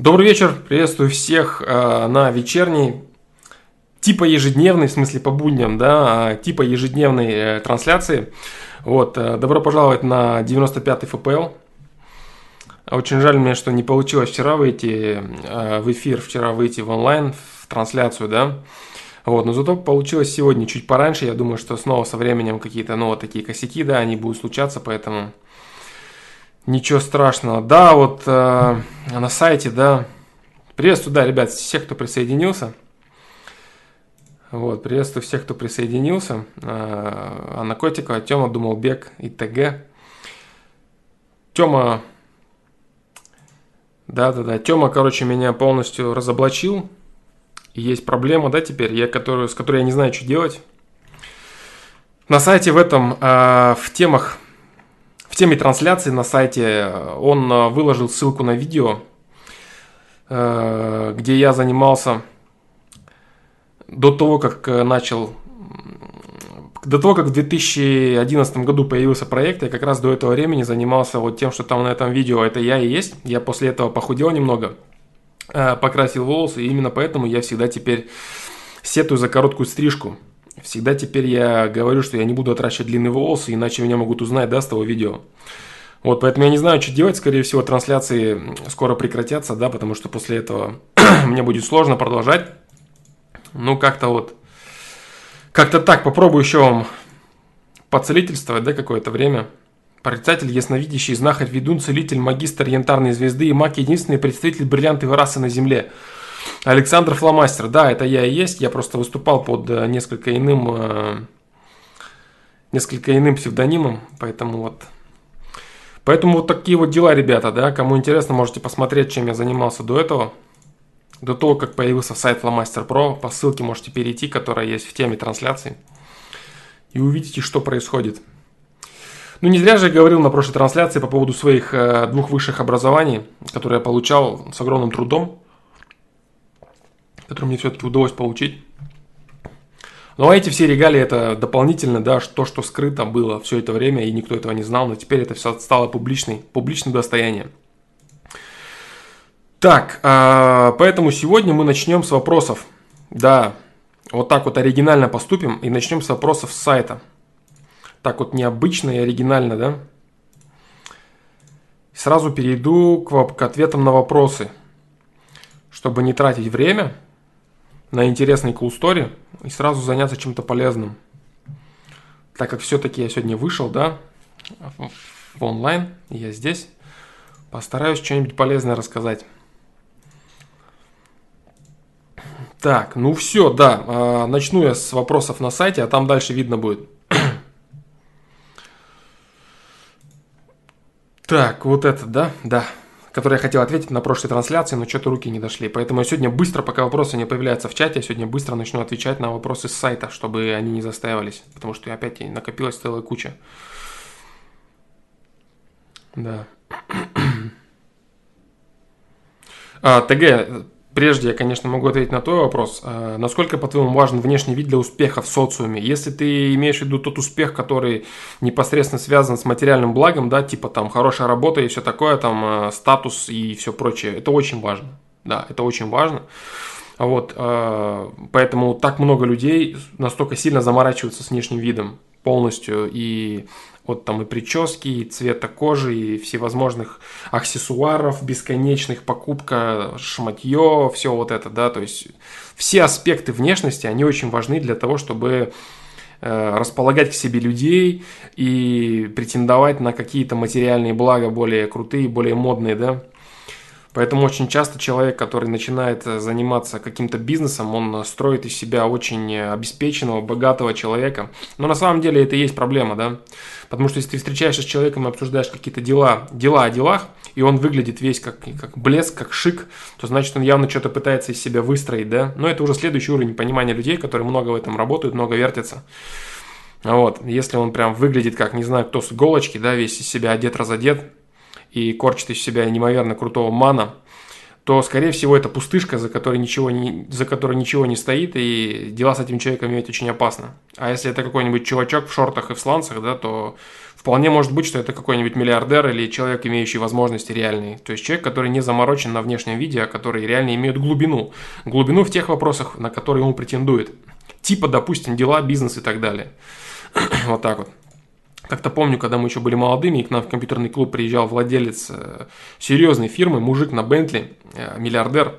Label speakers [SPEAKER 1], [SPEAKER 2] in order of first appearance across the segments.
[SPEAKER 1] Добрый вечер, приветствую всех э, на вечерней, типа ежедневной, в смысле по будням, да, а типа ежедневной э, трансляции. Вот, э, добро пожаловать на 95-й ФПЛ. Очень жаль мне, что не получилось вчера выйти э, в эфир, вчера выйти в онлайн, в трансляцию, да. Вот, но зато получилось сегодня чуть пораньше. Я думаю, что снова со временем какие-то, ну, вот такие косяки, да, они будут случаться, поэтому Ничего страшного. Да, вот э, на сайте, да. Приветствую, да, ребят, всех, кто присоединился. Вот, приветствую всех, кто присоединился. Э, Анна Котикова, Тёма Думалбек и ТГ. Тёма, да-да-да, Тёма, короче, меня полностью разоблачил. Есть проблема, да, теперь, я, которую, с которой я не знаю, что делать. На сайте в этом, э, в темах в теме трансляции на сайте э, он э, выложил ссылку на видео, э, где я занимался до того, как начал до того, как в 2011 году появился проект, я как раз до этого времени занимался вот тем, что там на этом видео это я и есть. Я после этого похудел немного, покрасил волосы, и именно поэтому я всегда теперь сетую за короткую стрижку. Всегда теперь я говорю, что я не буду отращивать длинные волосы, иначе меня могут узнать, да, с того видео. Вот, поэтому я не знаю, что делать. Скорее всего, трансляции скоро прекратятся, да, потому что после этого мне будет сложно продолжать. Ну, как-то вот, как-то так, попробую еще вам поцелительствовать, да, какое-то время. Прорицатель, ясновидящий, знахарь, ведун, целитель, магистр янтарной звезды и маг – единственный представитель бриллиантовой расы на Земле – Александр Фломастер, да, это я и есть. Я просто выступал под э, несколько иным, э, несколько иным псевдонимом, поэтому вот. Поэтому вот такие вот дела, ребята, да. Кому интересно, можете посмотреть, чем я занимался до этого. До того, как появился сайт Flamaster Pro, по ссылке можете перейти, которая есть в теме трансляции. И увидите, что происходит. Ну, не зря же я говорил на прошлой трансляции по поводу своих э, двух высших образований, которые я получал с огромным трудом который мне все-таки удалось получить. Ну а эти все регалии это дополнительно, да, то, что скрыто было все это время, и никто этого не знал, но теперь это все стало публичной, публичным достоянием. Так, а, поэтому сегодня мы начнем с вопросов. Да, вот так вот оригинально поступим и начнем с вопросов с сайта. Так вот необычно и оригинально, да? Сразу перейду к, к ответам на вопросы. Чтобы не тратить время, на интересный cool story и сразу заняться чем-то полезным. Так как все-таки я сегодня вышел, да, в онлайн, я здесь, постараюсь что-нибудь полезное рассказать. Так, ну все, да, а, начну я с вопросов на сайте, а там дальше видно будет. Так, вот это, да, да который я хотел ответить на прошлой трансляции, но что-то руки не дошли. Поэтому я сегодня быстро, пока вопросы не появляются в чате, я сегодня быстро начну отвечать на вопросы с сайта, чтобы они не застаивались. Потому что опять накопилась целая куча. Да. А, ТГ, Прежде я, конечно, могу ответить на твой вопрос. А, насколько, по-твоему, важен внешний вид для успеха в социуме? Если ты имеешь в виду тот успех, который непосредственно связан с материальным благом, да, типа там хорошая работа и все такое, там а, статус и все прочее, это очень важно. Да, это очень важно. Вот, а, поэтому так много людей настолько сильно заморачиваются с внешним видом полностью и от там и прически, и цвета кожи, и всевозможных аксессуаров, бесконечных, покупка, шматье, все вот это, да, то есть все аспекты внешности, они очень важны для того, чтобы э, располагать к себе людей и претендовать на какие-то материальные блага более крутые, более модные, да. Поэтому очень часто человек, который начинает э, заниматься каким-то бизнесом, он строит из себя очень обеспеченного, богатого человека. Но на самом деле это и есть проблема, да. Потому что если ты встречаешься с человеком и обсуждаешь какие-то дела, дела о делах, и он выглядит весь как, как блеск, как шик, то значит он явно что-то пытается из себя выстроить, да. Но это уже следующий уровень понимания людей, которые много в этом работают, много вертятся. Вот, если он прям выглядит как, не знаю, кто с иголочки, да, весь из себя одет-разодет, и корчит из себя неимоверно крутого мана, то, скорее всего, это пустышка, за которой ничего не, за которой ничего не стоит, и дела с этим человеком иметь очень опасно. А если это какой-нибудь чувачок в шортах и в сланцах, да, то Вполне может быть, что это какой-нибудь миллиардер или человек, имеющий возможности реальные. То есть человек, который не заморочен на внешнем виде, а который реально имеет глубину. Глубину в тех вопросах, на которые ему претендует. Типа, допустим, дела, бизнес и так далее. вот так вот. Как-то помню, когда мы еще были молодыми, и к нам в компьютерный клуб приезжал владелец э, серьезной фирмы, мужик на Бентли, э, миллиардер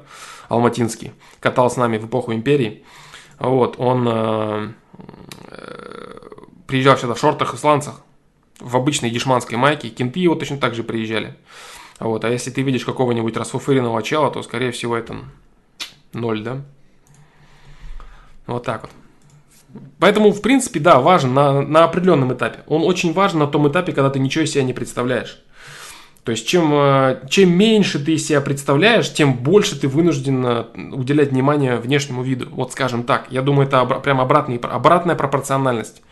[SPEAKER 1] алматинский, катал с нами в эпоху империи. Вот, он э, приезжал сюда в шортах и сланцах, в обычной дешманской майке, кенты его точно так же приезжали. Вот, а если ты видишь какого-нибудь расфуфыренного чела, то, скорее всего, это ноль, да? Вот так вот. Поэтому, в принципе, да, важен на, на определенном этапе. Он очень важен на том этапе, когда ты ничего из себя не представляешь. То есть, чем, э, чем меньше ты себя представляешь, тем больше ты вынужден э, уделять внимание внешнему виду. Вот скажем так. Я думаю, это прям обратный, обратная пропорциональность.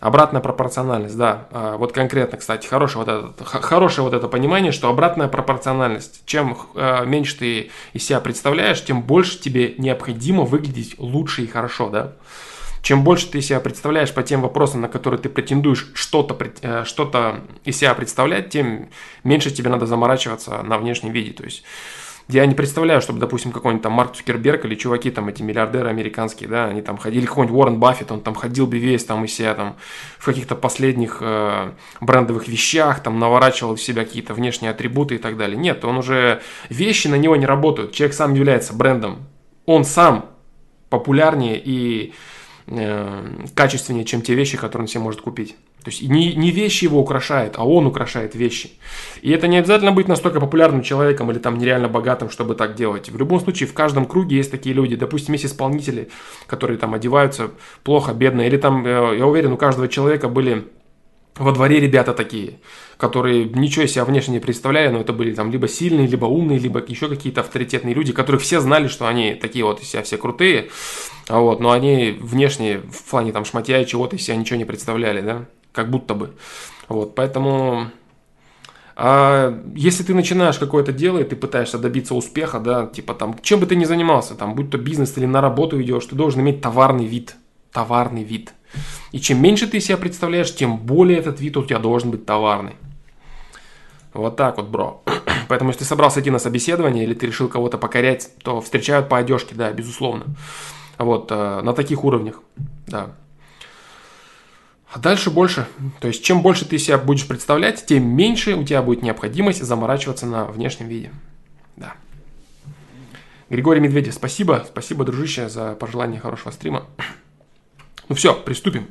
[SPEAKER 1] Обратная пропорциональность, да. А, вот конкретно, кстати, хорошее вот это, хорошее вот это понимание, что обратная пропорциональность. Чем э, меньше ты из себя представляешь, тем больше тебе необходимо выглядеть лучше и хорошо, да. Чем больше ты себя представляешь по тем вопросам, на которые ты претендуешь что-то э, что из себя представлять, тем меньше тебе надо заморачиваться на внешнем виде. То есть я не представляю, чтобы, допустим, какой-нибудь там Марк Цукерберг или чуваки там, эти миллиардеры американские, да, они там ходили, какой-нибудь Уоррен Баффет, он там ходил бы весь там из себя там в каких-то последних э, брендовых вещах, там наворачивал в себя какие-то внешние атрибуты и так далее. Нет, он уже, вещи на него не работают, человек сам является брендом, он сам популярнее и э, качественнее, чем те вещи, которые он себе может купить. То есть не, не вещи его украшают, а он украшает вещи. И это не обязательно быть настолько популярным человеком или там нереально богатым, чтобы так делать. В любом случае, в каждом круге есть такие люди. Допустим, есть исполнители, которые там одеваются плохо, бедно. Или там, э, я уверен, у каждого человека были во дворе ребята такие, которые ничего из себя внешне не представляли, но это были там либо сильные, либо умные, либо еще какие-то авторитетные люди, которых все знали, что они такие вот из себя все крутые, а вот, но они внешне в плане там шматья и чего-то из себя ничего не представляли, да как будто бы. Вот, поэтому а если ты начинаешь какое-то дело, и ты пытаешься добиться успеха, да, типа там, чем бы ты ни занимался, там, будь то бизнес или на работу идешь, ты должен иметь товарный вид. Товарный вид. И чем меньше ты себя представляешь, тем более этот вид у тебя должен быть товарный. Вот так вот, бро. Поэтому, если ты собрался идти на собеседование или ты решил кого-то покорять, то встречают по одежке, да, безусловно. Вот, э, на таких уровнях, да. А дальше больше. То есть, чем больше ты себя будешь представлять, тем меньше у тебя будет необходимость заморачиваться на внешнем виде. Да. Григорий Медведев, спасибо. Спасибо, дружище, за пожелание хорошего стрима. Ну все, приступим.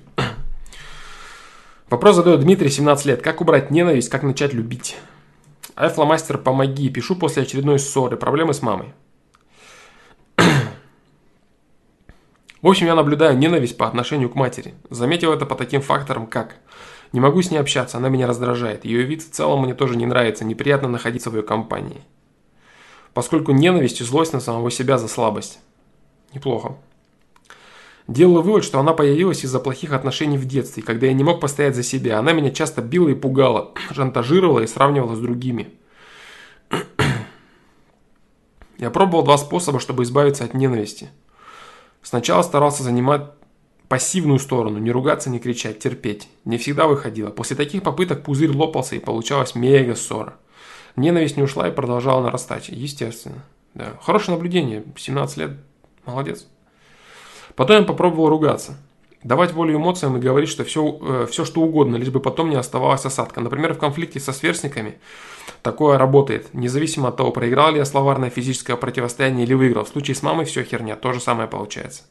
[SPEAKER 1] Вопрос задает Дмитрий, 17 лет. Как убрать ненависть, как начать любить? Айфломастер, помоги. Пишу после очередной ссоры. Проблемы с мамой. В общем, я наблюдаю ненависть по отношению к матери. Заметил это по таким факторам, как не могу с ней общаться, она меня раздражает. Ее вид в целом мне тоже не нравится, неприятно находиться в ее компании. Поскольку ненависть и злость на самого себя за слабость. Неплохо. Делаю вывод, что она появилась из-за плохих отношений в детстве, когда я не мог постоять за себя. Она меня часто била и пугала, шантажировала и сравнивала с другими. Я пробовал два способа, чтобы избавиться от ненависти – Сначала старался занимать пассивную сторону, не ругаться, не кричать, терпеть. Не всегда выходило. После таких попыток пузырь лопался и получалась мега ссора. Ненависть не ушла и продолжала нарастать. Естественно. Да. Хорошее наблюдение. 17 лет. Молодец. Потом я попробовал ругаться. Давать волю эмоциям и говорить, что все, э, все что угодно, лишь бы потом не оставалась осадка. Например, в конфликте со сверстниками такое работает, независимо от того, проиграл ли я словарное физическое противостояние или выиграл. В случае с мамой все херня, то же самое получается.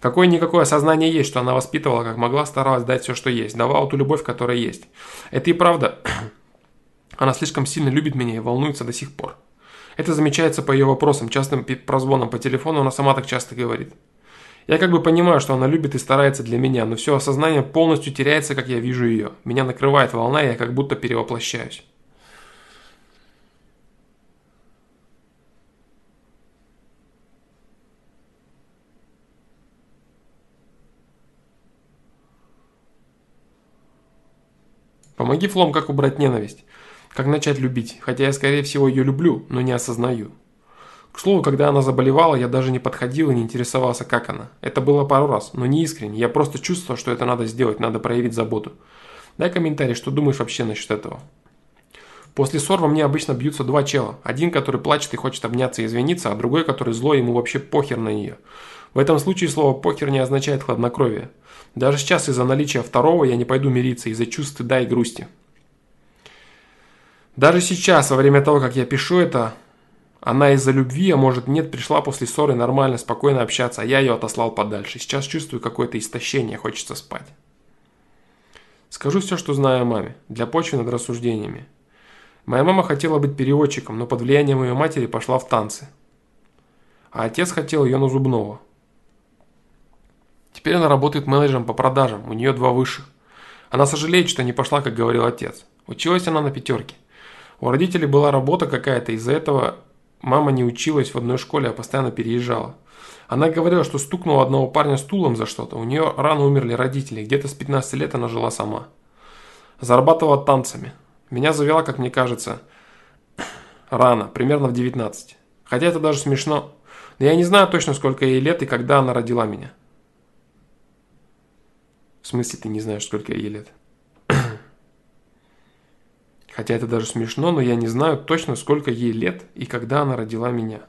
[SPEAKER 1] Какое-никакое осознание есть, что она воспитывала как могла, старалась дать все, что есть, давала ту любовь, которая есть. Это и правда. Она слишком сильно любит меня и волнуется до сих пор. Это замечается по ее вопросам, частым прозвонам по телефону, она сама так часто говорит. Я как бы понимаю, что она любит и старается для меня, но все осознание полностью теряется, как я вижу ее. Меня накрывает волна, и я как будто перевоплощаюсь. Помоги Флом, как убрать ненависть. Как начать любить, хотя я, скорее всего, ее люблю, но не осознаю. К слову, когда она заболевала, я даже не подходил и не интересовался, как она. Это было пару раз, но не искренне. Я просто чувствовал, что это надо сделать, надо проявить заботу. Дай комментарий, что думаешь вообще насчет этого. После ссор во мне обычно бьются два чела. Один, который плачет и хочет обняться и извиниться, а другой, который злой, ему вообще похер на нее. В этом случае слово «похер» не означает хладнокровие. Даже сейчас из-за наличия второго я не пойду мириться, из-за чувств стыда и грусти. Даже сейчас, во время того, как я пишу это, она из-за любви, а может нет, пришла после ссоры нормально, спокойно общаться, а я ее отослал подальше. Сейчас чувствую какое-то истощение, хочется спать. Скажу все, что знаю о маме, для почвы над рассуждениями. Моя мама хотела быть переводчиком, но под влиянием ее матери пошла в танцы. А отец хотел ее на зубного. Теперь она работает менеджером по продажам, у нее два высших. Она сожалеет, что не пошла, как говорил отец. Училась она на пятерке. У родителей была работа какая-то, из-за этого мама не училась в одной школе, а постоянно переезжала. Она говорила, что стукнула одного парня стулом за что-то. У нее рано умерли родители. Где-то с 15 лет она жила сама. Зарабатывала танцами. Меня завела, как мне кажется, рано, примерно в 19. Хотя это даже смешно. Но я не знаю точно, сколько ей лет и когда она родила меня. В смысле ты не знаешь, сколько ей лет? Хотя это даже смешно, но я не знаю точно, сколько ей лет и когда она родила меня.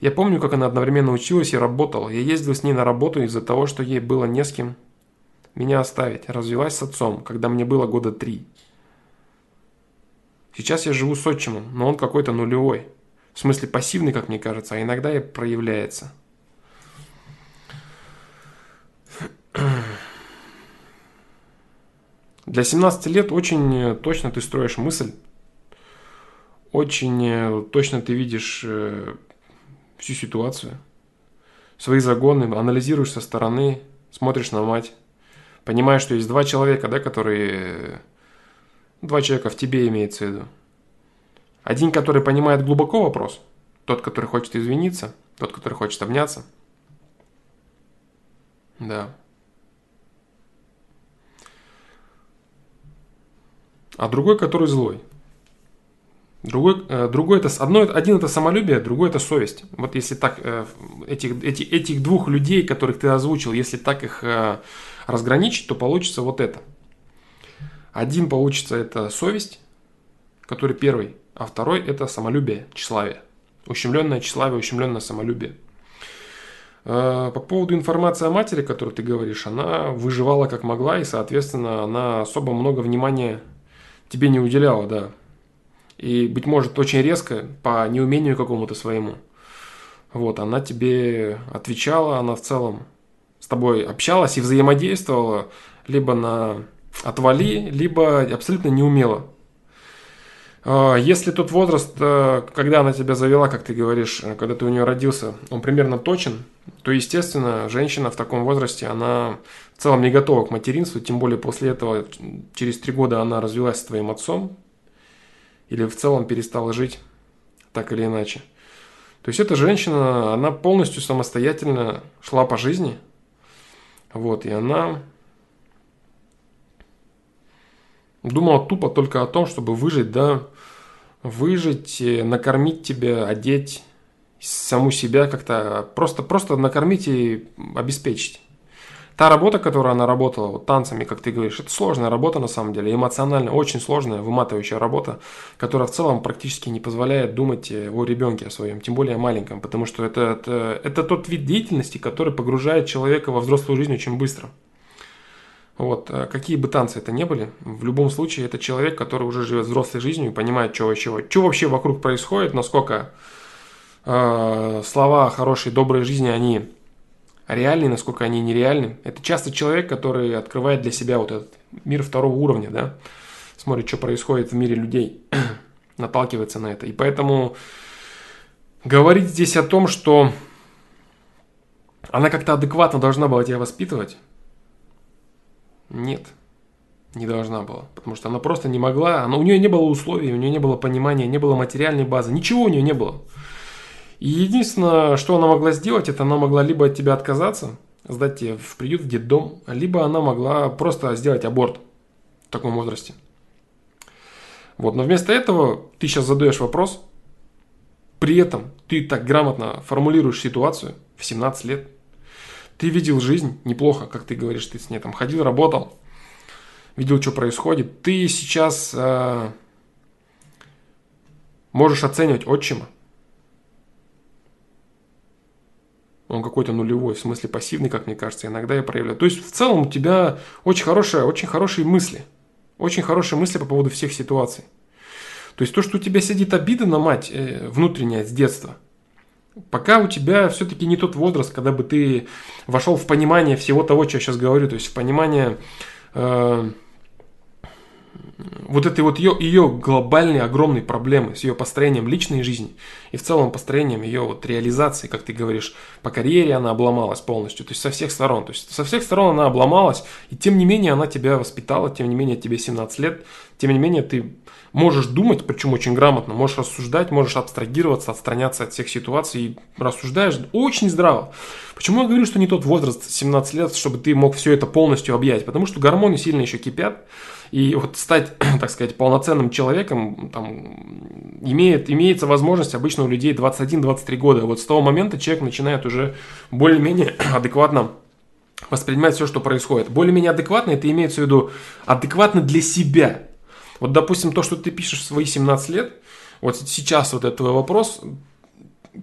[SPEAKER 1] Я помню, как она одновременно училась и работала. Я ездил с ней на работу из-за того, что ей было не с кем меня оставить. Развелась с отцом, когда мне было года три. Сейчас я живу с отчимом, но он какой-то нулевой. В смысле пассивный, как мне кажется, а иногда и проявляется. Для 17 лет очень э, точно ты строишь мысль, очень э, точно ты видишь э, всю ситуацию, свои загоны, анализируешь со стороны, смотришь на мать, понимаешь, что есть два человека, да, которые... Два человека в тебе имеется в виду. Один, который понимает глубоко вопрос, тот, который хочет извиниться, тот, который хочет обняться. Да. А другой, который злой. Другой, э, другой это, одно, один это самолюбие, другой это совесть. Вот если так, э, этих, эти, этих двух людей, которых ты озвучил, если так их э, разграничить, то получится вот это. Один получится это совесть, который первый, а второй это самолюбие, тщеславие. Ущемленное тщеславие, ущемленное самолюбие. По поводу информации о матери, которую ты говоришь, она выживала как могла, и, соответственно, она особо много внимания тебе не уделяла, да. И, быть может, очень резко, по неумению какому-то своему. Вот, она тебе отвечала, она в целом с тобой общалась и взаимодействовала либо на отвали, либо абсолютно не умела. А, если тот возраст, э, когда она тебя завела, как ты говоришь, э, когда ты у нее родился, он примерно точен, то, естественно, женщина в таком возрасте, она в целом не готова к материнству, тем более после этого, через три года она развелась с твоим отцом, или в целом перестала жить так или иначе. То есть эта женщина, она полностью самостоятельно шла по жизни, вот, и она думала тупо только о том, чтобы выжить, да, выжить, э, накормить тебя, одеть саму себя как-то, просто, просто накормить и обеспечить. Та работа, которую она работала, вот танцами, как ты говоришь, это сложная работа на самом деле, эмоционально очень сложная, выматывающая работа, которая в целом практически не позволяет думать э, о ребенке о своем, тем более о маленьком, потому что это, это, это тот вид деятельности, который погружает человека во взрослую жизнь очень быстро. Вот, э, какие бы танцы это ни были, в любом случае это человек, который уже живет взрослой жизнью и понимает, что вообще, что вообще вокруг происходит, насколько э, слова хорошей, доброй жизни, они реальны, насколько они нереальны. Это часто человек, который открывает для себя вот этот мир второго уровня, да, смотрит, что происходит в мире людей, наталкивается на это. И поэтому говорить здесь о том, что она как-то адекватно должна была тебя воспитывать, нет, не должна была. Потому что она просто не могла, она, у нее не было условий, у нее не было понимания, не было материальной базы, ничего у нее не было. И единственное, что она могла сделать, это она могла либо от тебя отказаться, сдать тебя в приют, в детдом, либо она могла просто сделать аборт в таком возрасте. Вот, но вместо этого ты сейчас задаешь вопрос, при этом ты так грамотно формулируешь ситуацию в 17 лет, Ты видел жизнь неплохо, как ты говоришь, ты с ней там ходил, работал, видел, что происходит. Ты сейчас э, можешь оценивать отчима. Он какой-то нулевой, в смысле пассивный, как мне кажется, иногда я проявляю. То есть в целом у тебя очень, хорошая, очень хорошие мысли. Очень хорошие мысли по поводу всех ситуаций. То есть то, что у тебя сидит обида на мать э, внутренняя с детства, пока у тебя все-таки не тот возраст, когда бы ты вошел в понимание всего того, что я сейчас говорю, то есть в понимание э, вот этой вот ее, ее глобальной огромной проблемы с ее построением личной жизни и в целом построением ее вот реализации, как ты говоришь, по карьере она обломалась полностью, то есть со всех сторон. То есть со всех сторон она обломалась, и тем не менее она тебя воспитала, тем не менее тебе 17 лет, тем не менее ты можешь думать, причем очень грамотно, можешь рассуждать, можешь абстрагироваться, отстраняться от всех ситуаций и рассуждаешь очень здраво. Почему я говорю, что не тот возраст 17 лет, чтобы ты мог все это полностью объять? Потому что гормоны сильно еще кипят, и вот стать, так сказать, полноценным человеком, там, имеет, имеется возможность обычно у людей 21-23 года. Вот с того момента человек начинает уже более-менее адекватно воспринимать все, что происходит. Более-менее адекватно, это имеется в виду адекватно для себя. Вот, допустим, то, что ты пишешь в свои 17 лет, вот сейчас вот этот твой вопрос,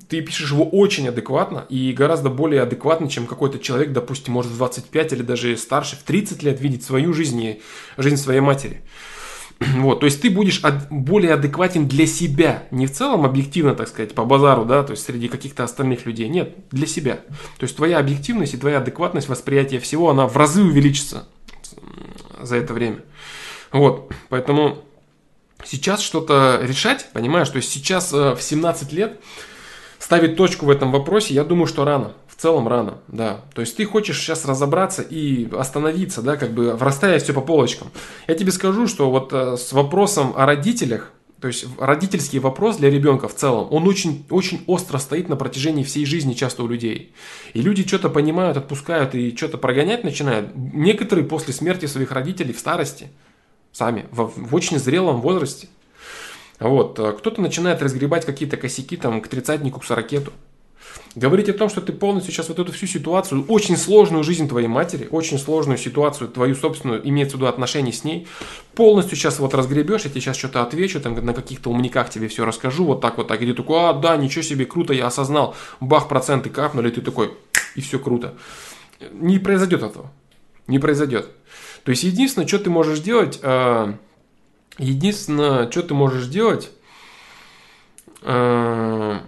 [SPEAKER 1] ты пишешь его очень адекватно и гораздо более адекватно, чем какой-то человек, допустим, может в 25 или даже старше, в 30 лет видеть свою жизнь и жизнь своей матери. Вот, то есть ты будешь ад- более адекватен для себя, не в целом объективно, так сказать, по базару, да, то есть среди каких-то остальных людей, нет, для себя. То есть твоя объективность и твоя адекватность восприятия всего, она в разы увеличится за это время. Вот, поэтому сейчас что-то решать, понимаешь, то есть сейчас э, в 17 лет ставить точку в этом вопросе, я думаю, что рано. В целом рано, да. То есть ты хочешь сейчас разобраться и остановиться, да, как бы расставить все по полочкам. Я тебе скажу, что вот э, с вопросом о родителях, то есть родительский вопрос для ребенка в целом, он очень, очень остро стоит на протяжении всей жизни часто у людей. И люди что-то понимают, отпускают и что-то прогонять начинают. Некоторые после смерти своих родителей в старости – сами, в, в очень зрелом возрасте. Вот, э, кто-то начинает разгребать какие-то косяки там к тридцатнику, к сорокету. Говорить о том, что ты полностью сейчас вот эту всю ситуацию, очень сложную жизнь твоей матери, очень сложную ситуацию, твою собственную, имеется в виду отношения с ней, полностью сейчас вот разгребешь, я тебе сейчас что-то отвечу, там на каких-то умниках тебе все расскажу, вот так вот так, и ты такой, а, да, ничего себе, круто, я осознал, бах, проценты капнули, и ты такой, и все круто. Не произойдет этого. Не произойдет. То есть единственное, что ты можешь делать, э, единственное, что ты можешь делать, э,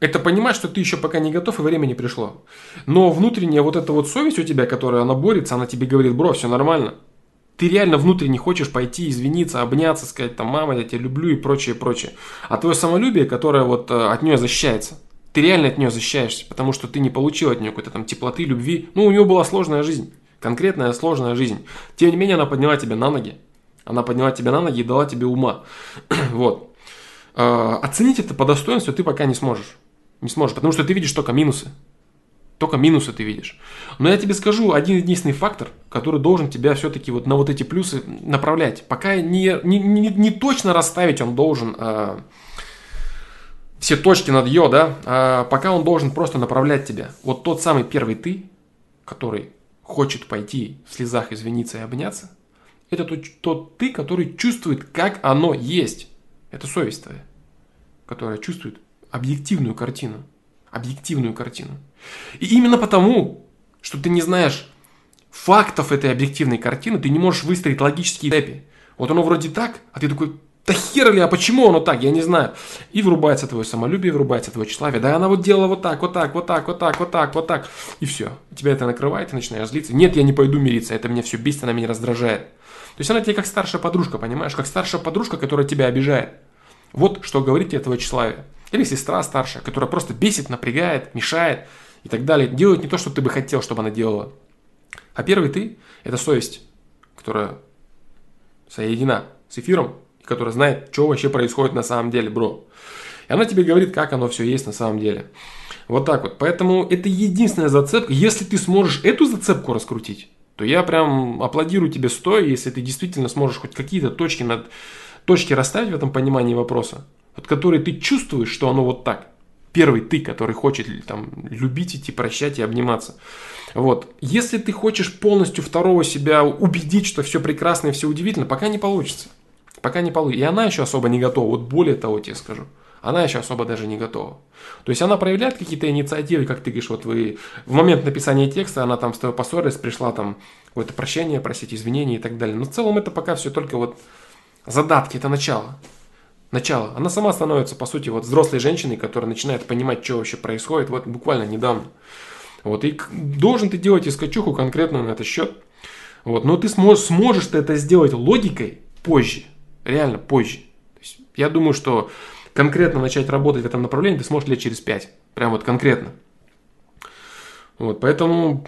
[SPEAKER 1] это понимать, что ты еще пока не готов и время не пришло. Но внутренняя вот эта вот совесть у тебя, которая она борется, она тебе говорит, бро, все нормально. Ты реально внутренне хочешь пойти, извиниться, обняться, сказать, там, мама, я тебя люблю и прочее, прочее. А твое самолюбие, которое вот э, от нее защищается, ты реально от нее защищаешься, потому что ты не получил от нее какой-то там теплоты, любви. Ну, у нее была сложная жизнь конкретная сложная жизнь. Тем не менее, она подняла тебя на ноги. Она подняла тебя на ноги и дала тебе ума. вот. А, оценить это по достоинству ты пока не сможешь. Не сможешь, потому что ты видишь только минусы. Только минусы ты видишь. Но я тебе скажу один единственный фактор, который должен тебя все-таки вот на вот эти плюсы направлять. Пока не, не, не, не точно расставить он должен а, все точки над «ё», да, а пока он должен просто направлять тебя. Вот тот самый первый ты, который хочет пойти в слезах извиниться и обняться, это тот, тот ты, который чувствует, как оно есть. Это совесть твоя, которая чувствует объективную картину. Объективную картину. И именно потому, что ты не знаешь фактов этой объективной картины, ты не можешь выстроить логические цепи. Вот оно вроде так, а ты такой, да хер ли, а почему оно так, я не знаю. И врубается твое самолюбие, врубается твое тщеславие. Да она вот делала вот так, вот так, вот так, вот так, вот так, вот так. И все. Тебя это накрывает, ты начинаешь злиться. Нет, я не пойду мириться, это меня все бесит, она меня раздражает. То есть она тебе как старшая подружка, понимаешь? Как старшая подружка, которая тебя обижает. Вот что говорит тебе твое тщеславие. Или сестра старшая, которая просто бесит, напрягает, мешает и так далее. Делает не то, что ты бы хотел, чтобы она делала. А первый ты – это совесть, которая соединена с эфиром, которая знает, что вообще происходит на самом деле, бро. И она тебе говорит, как оно все есть на самом деле. Вот так вот. Поэтому это единственная зацепка. Если ты сможешь эту зацепку раскрутить, то я прям аплодирую тебе стоя, если ты действительно сможешь хоть какие-то точки, над, точки расставить в этом понимании вопроса, от которой ты чувствуешь, что оно вот так. первый ты, который хочет там любить, идти, прощать и обниматься. Вот. Если ты хочешь полностью второго себя убедить, что все прекрасно и все удивительно, пока не получится. Пока не получится. И она еще особо не готова. Вот более того тебе скажу. Она еще особо даже не готова. То есть она проявляет какие-то инициативы, как ты говоришь, вот вы в момент написания текста, она там с тобой поссорилась, пришла там какое-то прощение, просить извинения и так далее. Но в целом это пока все только вот задатки, это начало. Начало. Она сама становится, по сути, вот взрослой женщиной, которая начинает понимать, что вообще происходит, вот буквально недавно. Вот, и должен ты делать искачуху конкретно на этот счет. Вот, но ты сможешь, сможешь ты это сделать логикой позже. Реально позже. То есть, я думаю, что конкретно начать работать в этом направлении ты сможешь лет через пять. Прям вот конкретно. Вот, поэтому,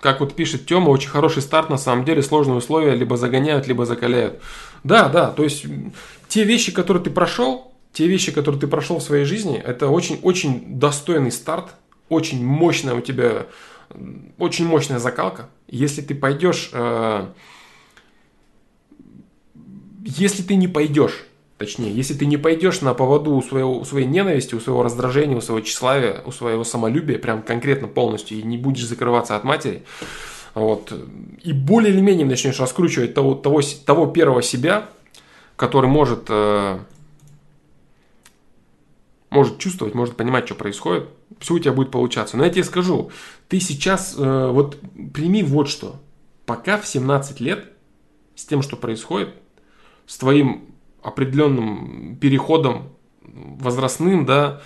[SPEAKER 1] как вот пишет Тёма, очень хороший старт, на самом деле сложные условия либо загоняют, либо закаляют. Да, да, то есть те вещи, которые ты прошел, те вещи, которые ты прошел в своей жизни, это очень-очень достойный старт, очень мощная у тебя, очень мощная закалка. Если ты пойдешь, э, если ты не пойдешь Точнее, если ты не пойдешь на поводу у, своего, у своей ненависти, у своего раздражения, у своего тщеславия, у своего самолюбия, прям конкретно полностью, и не будешь закрываться от матери, вот, и более или менее начнешь раскручивать того, того, того первого себя, который может, э, может чувствовать, может понимать, что происходит, все у тебя будет получаться. Но я тебе скажу, ты сейчас, э, вот прими вот что. Пока в 17 лет с тем, что происходит, с твоим определенным переходом возрастным, да,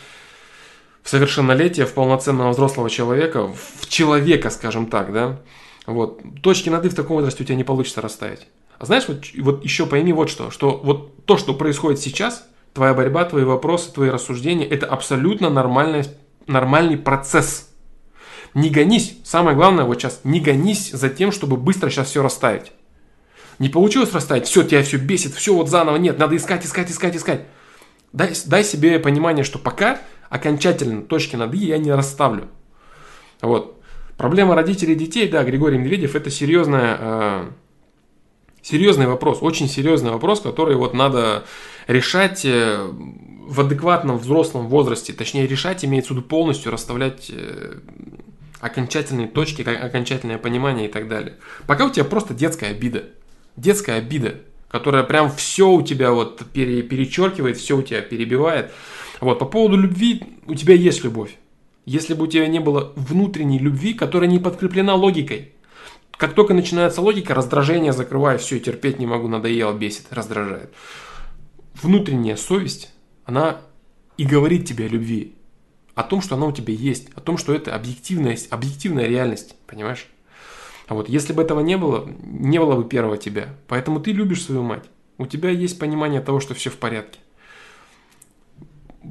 [SPEAKER 1] в совершеннолетие, в полноценного взрослого человека, в человека, скажем так, да, вот, точки над «и» в таком возрасте у тебя не получится расставить. А знаешь, вот, вот еще пойми вот что, что вот то, что происходит сейчас, твоя борьба, твои вопросы, твои рассуждения, это абсолютно нормальный, нормальный процесс. Не гонись, самое главное вот сейчас, не гонись за тем, чтобы быстро сейчас все расставить. Не получилось расставить, все, тебя все бесит, все вот заново, нет, надо искать, искать, искать, искать. Дай, дай себе понимание, что пока окончательно точки над «и» я не расставлю. Вот. Проблема родителей и детей, да, Григорий Медведев, это серьезная, э, серьезный вопрос, очень серьезный вопрос, который вот надо решать э, в адекватном взрослом возрасте. Точнее, решать имеется в виду полностью расставлять э, окончательные точки, окончательное понимание и так далее. Пока у тебя просто детская обида детская обида, которая прям все у тебя вот пере, перечеркивает, все у тебя перебивает. Вот, по поводу любви, у тебя есть любовь. Если бы у тебя не было внутренней любви, которая не подкреплена логикой. Как только начинается логика, раздражение закрываю, все, терпеть не могу, надоело, бесит, раздражает. Внутренняя совесть, она и говорит тебе о любви. О том, что она у тебя есть, о том, что это объективная, объективная реальность, понимаешь? А вот если бы этого не было, не было бы первого тебя. Поэтому ты любишь свою мать. У тебя есть понимание того, что все в порядке.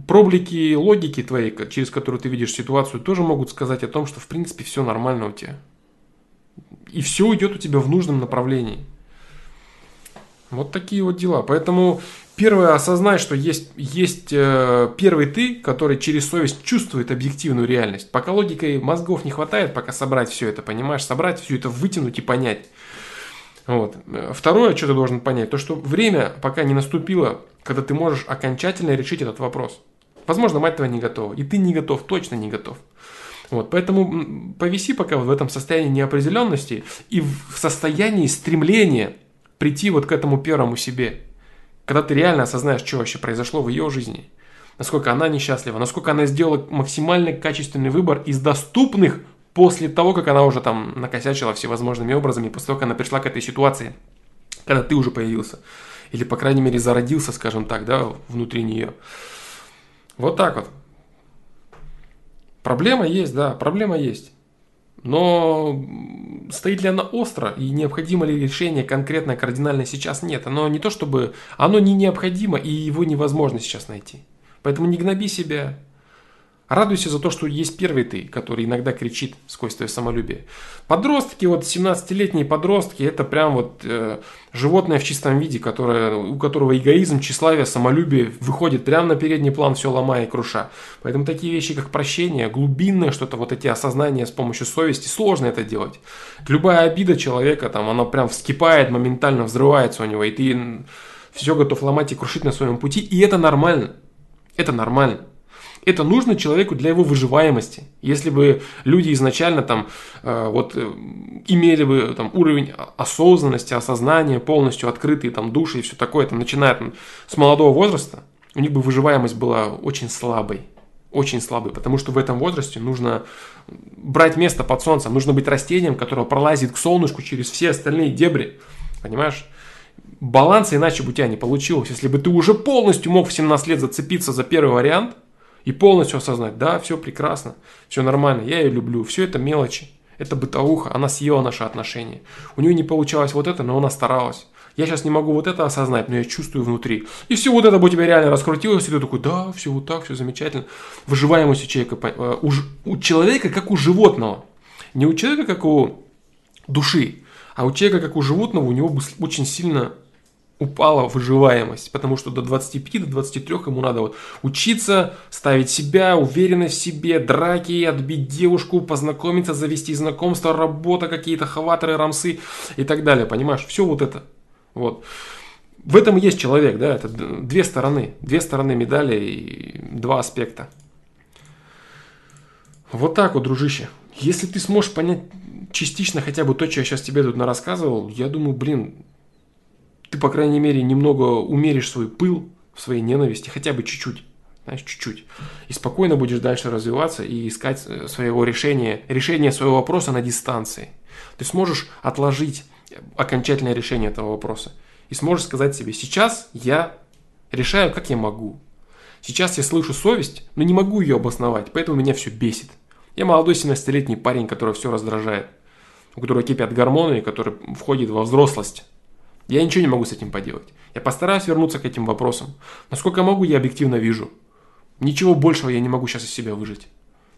[SPEAKER 1] Проблеки логики твоей, через которую ты видишь ситуацию, тоже могут сказать о том, что в принципе все нормально у тебя. И все уйдет у тебя в нужном направлении. Вот такие вот дела. Поэтому первое, осознай, что есть, есть э, первый ты, который через совесть чувствует объективную реальность. Пока логикой мозгов не хватает, пока собрать все это, понимаешь, собрать все это, вытянуть и понять. Вот. Второе, что ты должен понять, то что время пока не наступило, когда ты можешь окончательно решить этот вопрос. Возможно, мать твоя не готова, и ты не готов, точно не готов. Вот, поэтому повиси пока в этом состоянии неопределенности и в состоянии стремления прийти вот к этому первому себе. Когда ты реально осознаешь, что вообще произошло в ее жизни, насколько она несчастлива, насколько она сделала максимально качественный выбор из доступных после того, как она уже там накосячила всевозможными образами, после того, как она пришла к этой ситуации, когда ты уже появился. Или, по крайней мере, зародился, скажем так, да, внутри нее. Вот так вот. Проблема есть, да, проблема есть. Но стоит ли она остро и необходимо ли решение конкретно, кардинально сейчас? Нет, оно не то чтобы... Оно не необходимо и его невозможно сейчас найти. Поэтому не гноби себя, Радуйся за то, что есть первый ты, который иногда кричит сквозь твое самолюбие. Подростки, вот 17-летние подростки, это прям вот э, животное в чистом виде, которое, у которого эгоизм, тщеславие, самолюбие выходит прямо на передний план, все ломая и круша. Поэтому такие вещи, как прощение, глубинное что-то, вот эти осознания с помощью совести, сложно это делать. Любая обида человека, там, она прям вскипает, моментально взрывается у него, и ты все готов ломать и крушить на своем пути, и это нормально. Это нормально. Это нужно человеку для его выживаемости. Если бы люди изначально там э, вот э, имели бы там уровень осознанности, осознания полностью открытые там души и все такое, там, начиная там, с молодого возраста, у них бы выживаемость была очень слабой. Очень слабой, потому что в этом возрасте нужно брать место под солнцем, нужно быть растением, которое пролазит к солнышку через все остальные дебри. Понимаешь? Баланса иначе бы у тебя не получилось. Если бы ты уже полностью мог в 17 лет зацепиться за первый вариант и полностью осознать, да, все прекрасно, все нормально, я ее люблю, все это мелочи, это бытовуха, она съела наши отношения. У нее не получалось вот это, но она старалась. Я сейчас не могу вот это осознать, но я чувствую внутри. И все вот это бы у тебя реально раскрутилось, и ты такой, да, все вот так, все замечательно. Выживаемость у человека, э, у, у человека как у животного. Не у человека как у души, а у человека как у животного у него очень сильно упала выживаемость, потому что до 25, до 23 ему надо вот учиться, ставить себя, уверенность в себе, драки, отбить девушку, познакомиться, завести знакомство, работа, какие-то хаваторы, рамсы и так далее, понимаешь? Все вот это. Вот. В этом есть человек, да, это две стороны, две стороны медали и два аспекта. Вот так вот, дружище. Если ты сможешь понять частично хотя бы то, что я сейчас тебе тут рассказывал, я думаю, блин, ты, по крайней мере, немного умеришь свой пыл в своей ненависти, хотя бы чуть-чуть, знаешь, чуть-чуть. И спокойно будешь дальше развиваться и искать э, своего решения, решение своего вопроса на дистанции. Ты сможешь отложить окончательное решение этого вопроса. И сможешь сказать себе, сейчас я решаю, как я могу. Сейчас я слышу совесть, но не могу ее обосновать, поэтому меня все бесит. Я молодой 17-летний парень, который все раздражает, у которого кипят гормоны, который входит во взрослость. Я ничего не могу с этим поделать. Я постараюсь вернуться к этим вопросам. Насколько могу, я объективно вижу. Ничего большего я не могу сейчас из себя выжить.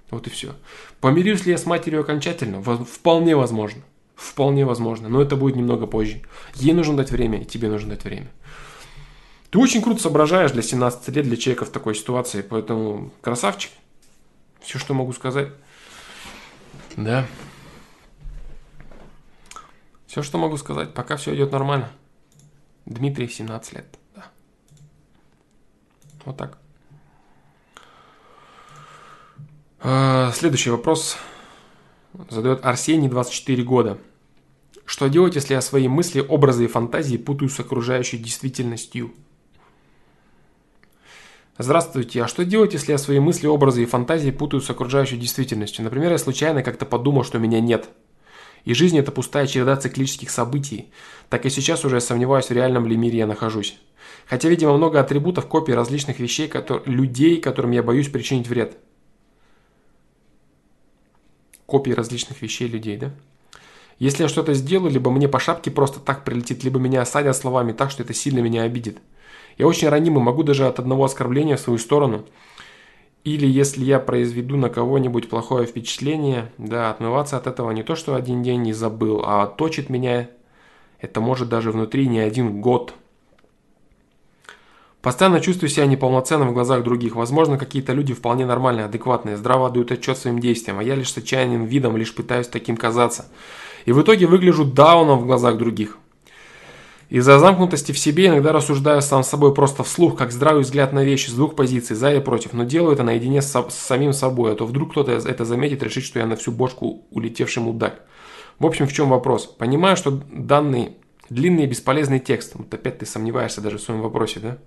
[SPEAKER 1] Вот и все. Помирюсь ли я с матерью окончательно? Вполне возможно. Вполне возможно. Но это будет немного позже. Ей нужно дать время, и тебе нужно дать время. Ты очень круто соображаешь для 17 лет, для человека в такой ситуации. Поэтому красавчик. Все, что могу сказать. Да. Все, что могу сказать, пока все идет нормально. Дмитрий, 17 лет. Да. Вот так. А, следующий вопрос задает Арсений, 24 года. Что делать, если я свои мысли, образы и фантазии путаю с окружающей действительностью? Здравствуйте, а что делать, если я свои мысли, образы и фантазии путаю с окружающей действительностью? Например, я случайно как-то подумал, что меня нет – и жизнь – это пустая череда циклических событий. Так и сейчас уже я сомневаюсь, в реальном ли мире я нахожусь. Хотя, видимо, много атрибутов, копий различных вещей, которые, людей, которым я боюсь причинить вред. Копии различных вещей людей, да? Если я что-то сделаю, либо мне по шапке просто так прилетит, либо меня осадят словами так, что это сильно меня обидит. Я очень ранимый, могу даже от одного оскорбления в свою сторону – или если я произведу на кого-нибудь плохое впечатление, да, отмываться от этого не то, что один день не забыл, а точит меня, это может даже внутри не один год. Постоянно чувствую себя неполноценным в глазах других. Возможно, какие-то люди вполне нормальные, адекватные, здраво дают отчет своим действиям, а я лишь с отчаянным видом лишь пытаюсь таким казаться. И в итоге выгляжу дауном в глазах других. Из-за замкнутости в себе иногда рассуждаю сам с собой просто вслух, как здравый взгляд на вещи с двух позиций, за и против, но делаю это наедине с, с самим собой, а то вдруг кто-то это заметит, решит, что я на всю бошку улетевший мудак. В общем, в чем вопрос? Понимаю, что данный длинный и бесполезный текст, вот опять ты сомневаешься даже в своем вопросе, да?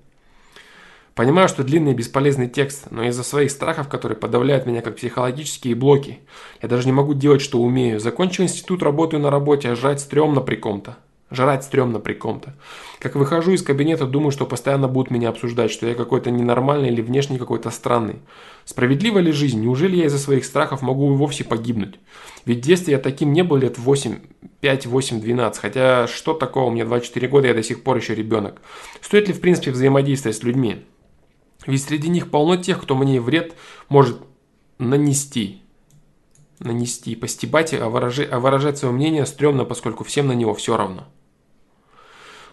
[SPEAKER 1] Понимаю, что длинный и бесполезный текст, но из-за своих страхов, которые подавляют меня как психологические блоки, я даже не могу делать, что умею. Закончил институт, работаю на работе, а жрать стрёмно при ком-то. Жрать стрёмно при ком-то. Как выхожу из кабинета, думаю, что постоянно будут меня обсуждать, что я какой-то ненормальный или внешне какой-то странный. Справедлива ли жизнь? Неужели я из-за своих страхов могу и вовсе погибнуть? Ведь в детстве я таким не был лет 8, 5, 8, 12. Хотя что такого, мне 24 года, я до сих пор еще ребенок. Стоит ли в принципе взаимодействовать с людьми? Ведь среди них полно тех, кто мне вред может нанести нанести, постебать, а выражать, а выражать свое мнение стрёмно, поскольку всем на него все равно.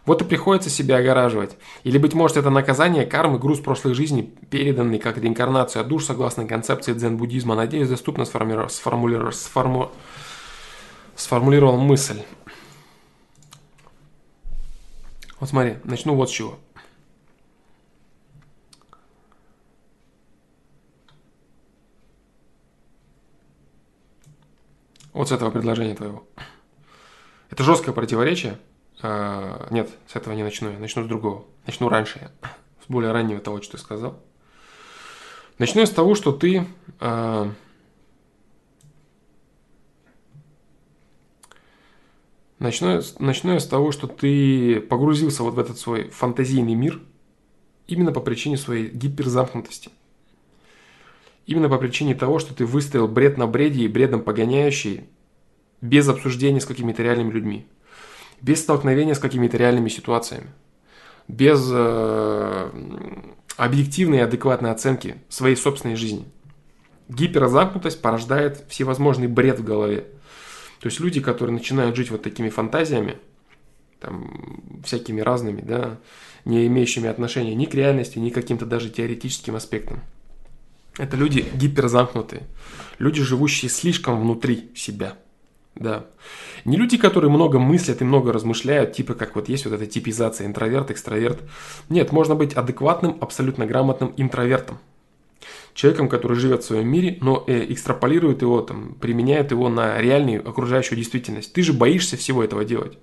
[SPEAKER 1] Вот и приходится себя огораживать. Или, быть может, это наказание кармы, груз прошлых жизней, переданный как реинкарнация а душ, согласно концепции дзен-буддизма. Надеюсь, доступно сформулировал, сформулировал, сформу... сформулировал мысль. Вот смотри, начну вот с чего. Вот с этого предложения твоего. Это жесткое противоречие – а, нет, с этого не начну. Я начну с другого. Начну раньше. С более раннего того, что ты сказал. Начну я с того, что ты а, Начну, начну я с того, что ты погрузился вот в этот свой фантазийный мир именно по причине своей гиперзамкнутости. Именно по причине того, что ты выставил бред на бреде и бредом погоняющий без обсуждения с какими-то реальными людьми, без столкновения с какими-то реальными ситуациями, без э, объективной и адекватной оценки своей собственной жизни. Гиперзамкнутость порождает всевозможный бред в голове – то есть люди, которые начинают жить вот такими фантазиями, там, всякими разными, да, не имеющими отношения ни к реальности, ни к каким-то даже теоретическим аспектам. Это люди гиперзамкнутые, люди, живущие слишком внутри себя. Да. Не люди, которые много мыслят и много размышляют, типа как вот есть вот эта типизация интроверт, экстраверт. Нет, можно быть адекватным, абсолютно грамотным интровертом человеком, который живет в своем мире, но э, экстраполирует его, там, применяет его на реальную окружающую действительность. Ты же боишься всего этого делать.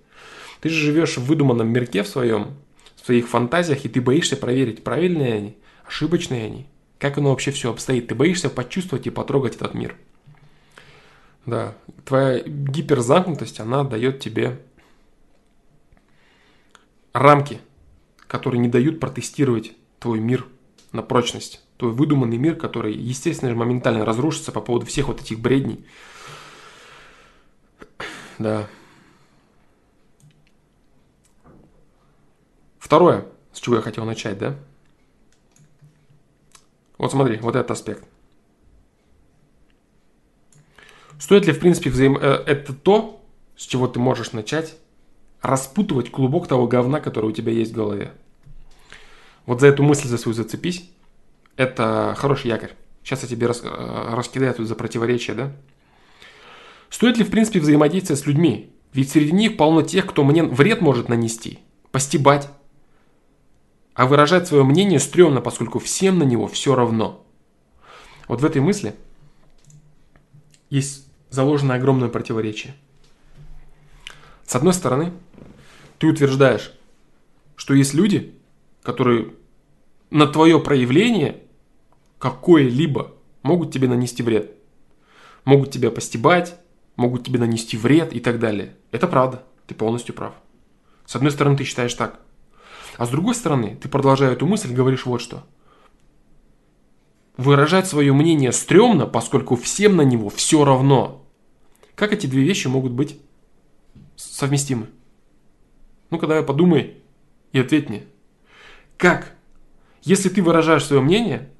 [SPEAKER 1] Ты же живешь в выдуманном мирке в своем, в своих фантазиях, и ты боишься проверить, правильные они, ошибочные они, как оно вообще все обстоит. Ты боишься почувствовать и потрогать этот мир. Да, твоя гиперзамкнутость, она дает тебе рамки, которые не дают протестировать твой мир на прочность твой выдуманный мир, который, естественно моментально разрушится по поводу всех вот этих бредней. Да. Второе, с чего я хотел начать, да? Вот смотри, вот этот аспект. Стоит ли, в принципе, взаим... Э, это то, с чего ты можешь начать распутывать клубок того говна, который у тебя есть в голове. Вот за эту мысль за свою зацепись это хороший якорь. Сейчас я тебе рас, э, раскидаю тут за противоречие, да? Стоит ли, в принципе, взаимодействие с людьми? Ведь среди них полно тех, кто мне вред может нанести, постебать. А выражать свое мнение стрёмно, поскольку всем на него все равно. Вот в этой мысли есть заложено огромное противоречие. С одной стороны, ты утверждаешь, что есть люди, которые на твое проявление какое-либо могут тебе нанести вред. Могут тебя постебать, могут тебе нанести вред и так далее. Это правда, ты полностью прав. С одной стороны, ты считаешь так. А с другой стороны, ты продолжая эту мысль, говоришь вот что. Выражать свое мнение стрёмно, поскольку всем на него все равно. Как эти две вещи могут быть совместимы? Ну-ка давай подумай и ответь мне. Как? Если ты выражаешь свое мнение,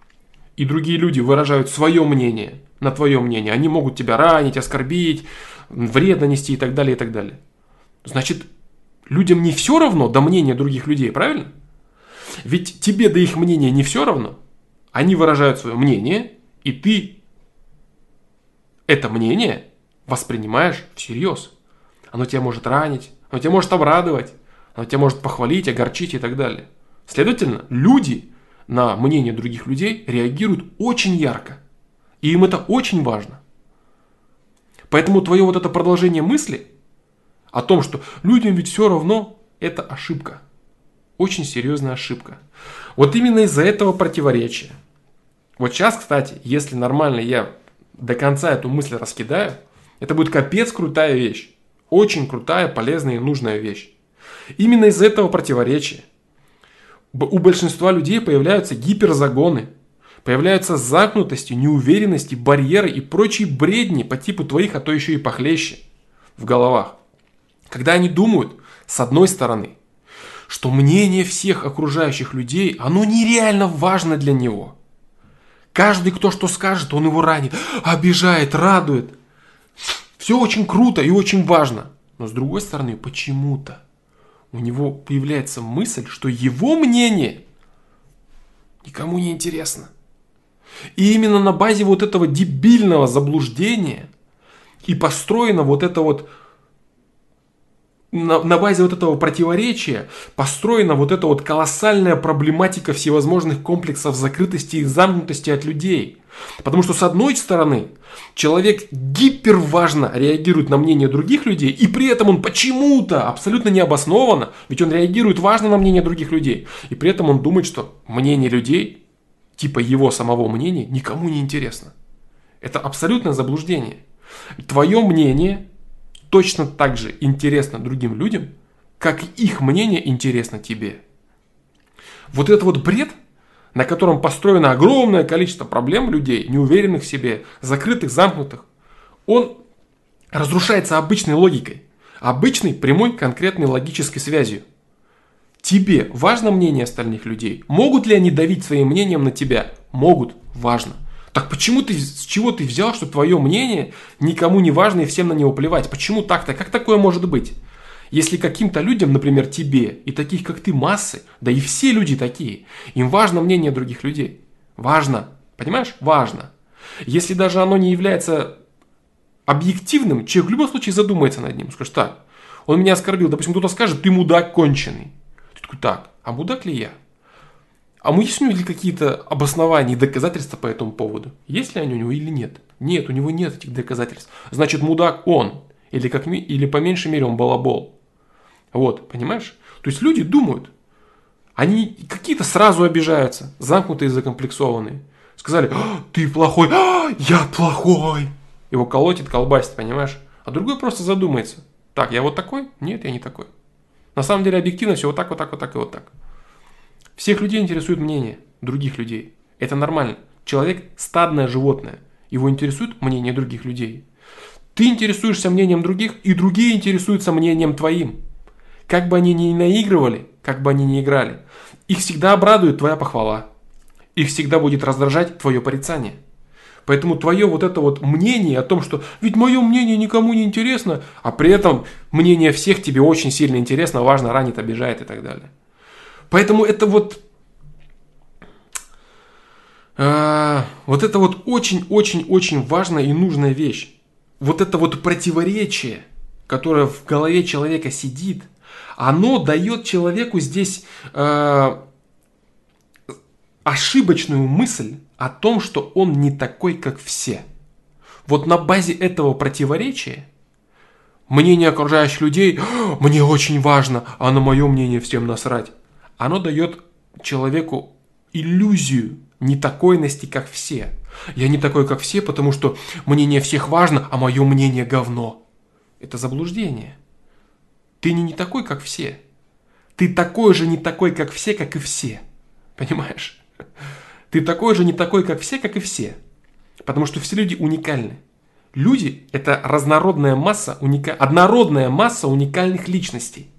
[SPEAKER 1] и другие люди выражают свое мнение на твое мнение, они могут тебя ранить, оскорбить, вред нанести и так далее, и так далее. Значит, людям не все равно до мнения других людей, правильно? Ведь тебе до их мнения не все равно. Они выражают свое мнение, и ты это мнение воспринимаешь всерьез. Оно тебя может ранить, оно тебя может обрадовать, оно тебя может похвалить, огорчить и так далее. Следовательно, люди на мнение других людей реагируют очень ярко. И им это очень важно. Поэтому твое вот это продолжение мысли о том, что людям ведь все равно, это ошибка. Очень серьезная ошибка. Вот именно из-за этого противоречия. Вот сейчас, кстати, если нормально я до конца эту мысль раскидаю, это будет капец крутая вещь. Очень крутая, полезная и нужная вещь. Именно из-за этого противоречия у большинства людей появляются гиперзагоны, появляются загнутости, неуверенности, барьеры и прочие бредни по типу твоих, а то еще и похлеще в головах. Когда они думают, с одной стороны, что мнение всех окружающих людей, оно нереально важно для него. Каждый, кто что скажет, он его ранит, обижает, радует. Все очень круто и очень важно. Но с другой стороны, почему-то у него появляется мысль, что его мнение никому не интересно. И именно на базе вот этого дебильного заблуждения и построена вот эта вот на, на базе вот этого противоречия построена вот эта вот колоссальная проблематика всевозможных комплексов закрытости и замкнутости от людей. Потому что с одной стороны, человек гиперважно реагирует на мнение других людей, и при этом он почему-то абсолютно необоснованно, ведь он реагирует важно на мнение других людей, и при этом он думает, что мнение людей, типа его самого мнения, никому не интересно. Это абсолютное заблуждение. Твое мнение точно так же интересно другим людям, как их мнение интересно тебе. Вот этот вот бред, на котором построено огромное количество проблем людей, неуверенных в себе, закрытых, замкнутых, он разрушается обычной логикой, обычной прямой конкретной логической связью. Тебе важно мнение остальных людей? Могут ли они давить своим мнением на тебя? Могут, важно. Так почему ты, с чего ты взял, что твое мнение никому не важно и всем на него плевать? Почему так-то? Как такое может быть? Если каким-то людям, например, тебе, и таких как ты массы, да и все люди такие, им важно мнение других людей. Важно. Понимаешь? Важно. Если даже оно не является объективным, человек в любом случае задумается над ним. Скажет, так, он меня оскорбил. Допустим, кто-то скажет, ты мудак конченый. Ты такой, так, а мудак ли я? А мы есть у него ли какие-то обоснования и доказательства по этому поводу? Есть ли они у него или нет? Нет, у него нет этих доказательств. Значит, мудак он. Или, как, или по меньшей мере он балабол. Вот, понимаешь? То есть люди думают. Они какие-то сразу обижаются, замкнутые закомплексованные. Сказали, а, ты плохой, а, я плохой. Его колотит, колбасит, понимаешь? А другой просто задумается. Так, я вот такой? Нет, я не такой. На самом деле объективно все вот так, вот так, вот так и вот так. Всех людей интересует мнение других людей. Это нормально. Человек – стадное животное. Его интересует мнение других людей. Ты интересуешься мнением других, и другие интересуются мнением твоим. Как бы они ни наигрывали, как бы они ни играли, их всегда обрадует твоя похвала. Их всегда будет раздражать твое порицание. Поэтому твое вот это вот мнение о том, что ведь мое мнение никому не интересно, а при этом мнение всех тебе очень сильно интересно, важно, ранит, обижает и так далее. Поэтому это вот... Э, вот это вот очень-очень-очень важная и нужная вещь. Вот это вот противоречие, которое в голове человека сидит, оно дает человеку здесь э, ошибочную мысль о том, что он не такой, как все. Вот на базе этого противоречия мнение окружающих людей «мне очень важно, а на мое мнение всем насрать» оно дает человеку иллюзию не такойности, как все. Я не такой, как все, потому что мнение всех важно, а мое мнение говно. Это заблуждение. Ты не, не такой, как все. Ты такой же не такой, как все, как и все. Понимаешь? Ты такой же не такой, как все, как и все. Потому что все люди уникальны. Люди – это разнородная масса, уника... однородная масса уникальных личностей.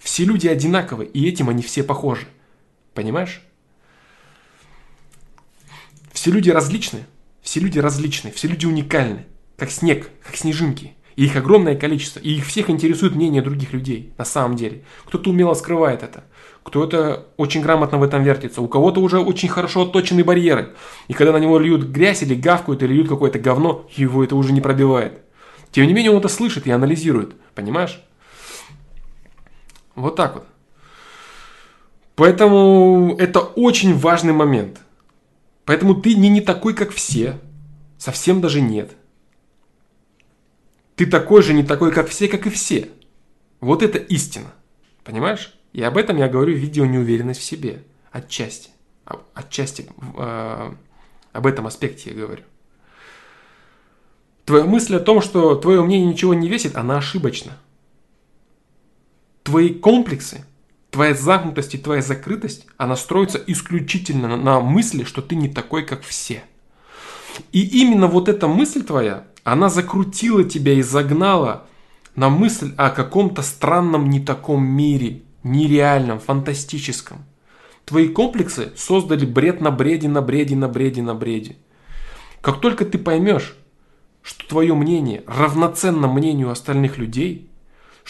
[SPEAKER 1] Все люди одинаковы, и этим они все похожи. Понимаешь? Все люди различны, все люди различны, все люди уникальны, как снег, как снежинки. И их огромное количество, и их всех интересует мнение других людей, на самом деле. Кто-то умело скрывает это, кто-то очень грамотно в этом вертится, у кого-то уже очень хорошо отточены барьеры. И когда на него льют грязь или гавкают, или льют какое-то говно, его это уже не пробивает. Тем не менее он это слышит и анализирует, понимаешь? Вот так вот. Поэтому это очень важный момент. Поэтому ты не, не такой, как все. Совсем даже нет. Ты такой же не такой, как все, как и все. Вот это истина. Понимаешь? И об этом я говорю в видео «Неуверенность в себе». Отчасти. Отчасти э, об этом аспекте я говорю. Твоя мысль о том, что твое мнение ничего не весит, она ошибочна твои комплексы, твоя замкнутость и твоя закрытость, она строится исключительно на, мысли, что ты не такой, как все. И именно вот эта мысль твоя, она закрутила тебя и загнала на мысль о каком-то странном не таком мире, нереальном, фантастическом. Твои комплексы создали бред на бреде, на бреде, на бреде, на бреде. Как только ты поймешь, что твое мнение равноценно мнению остальных людей –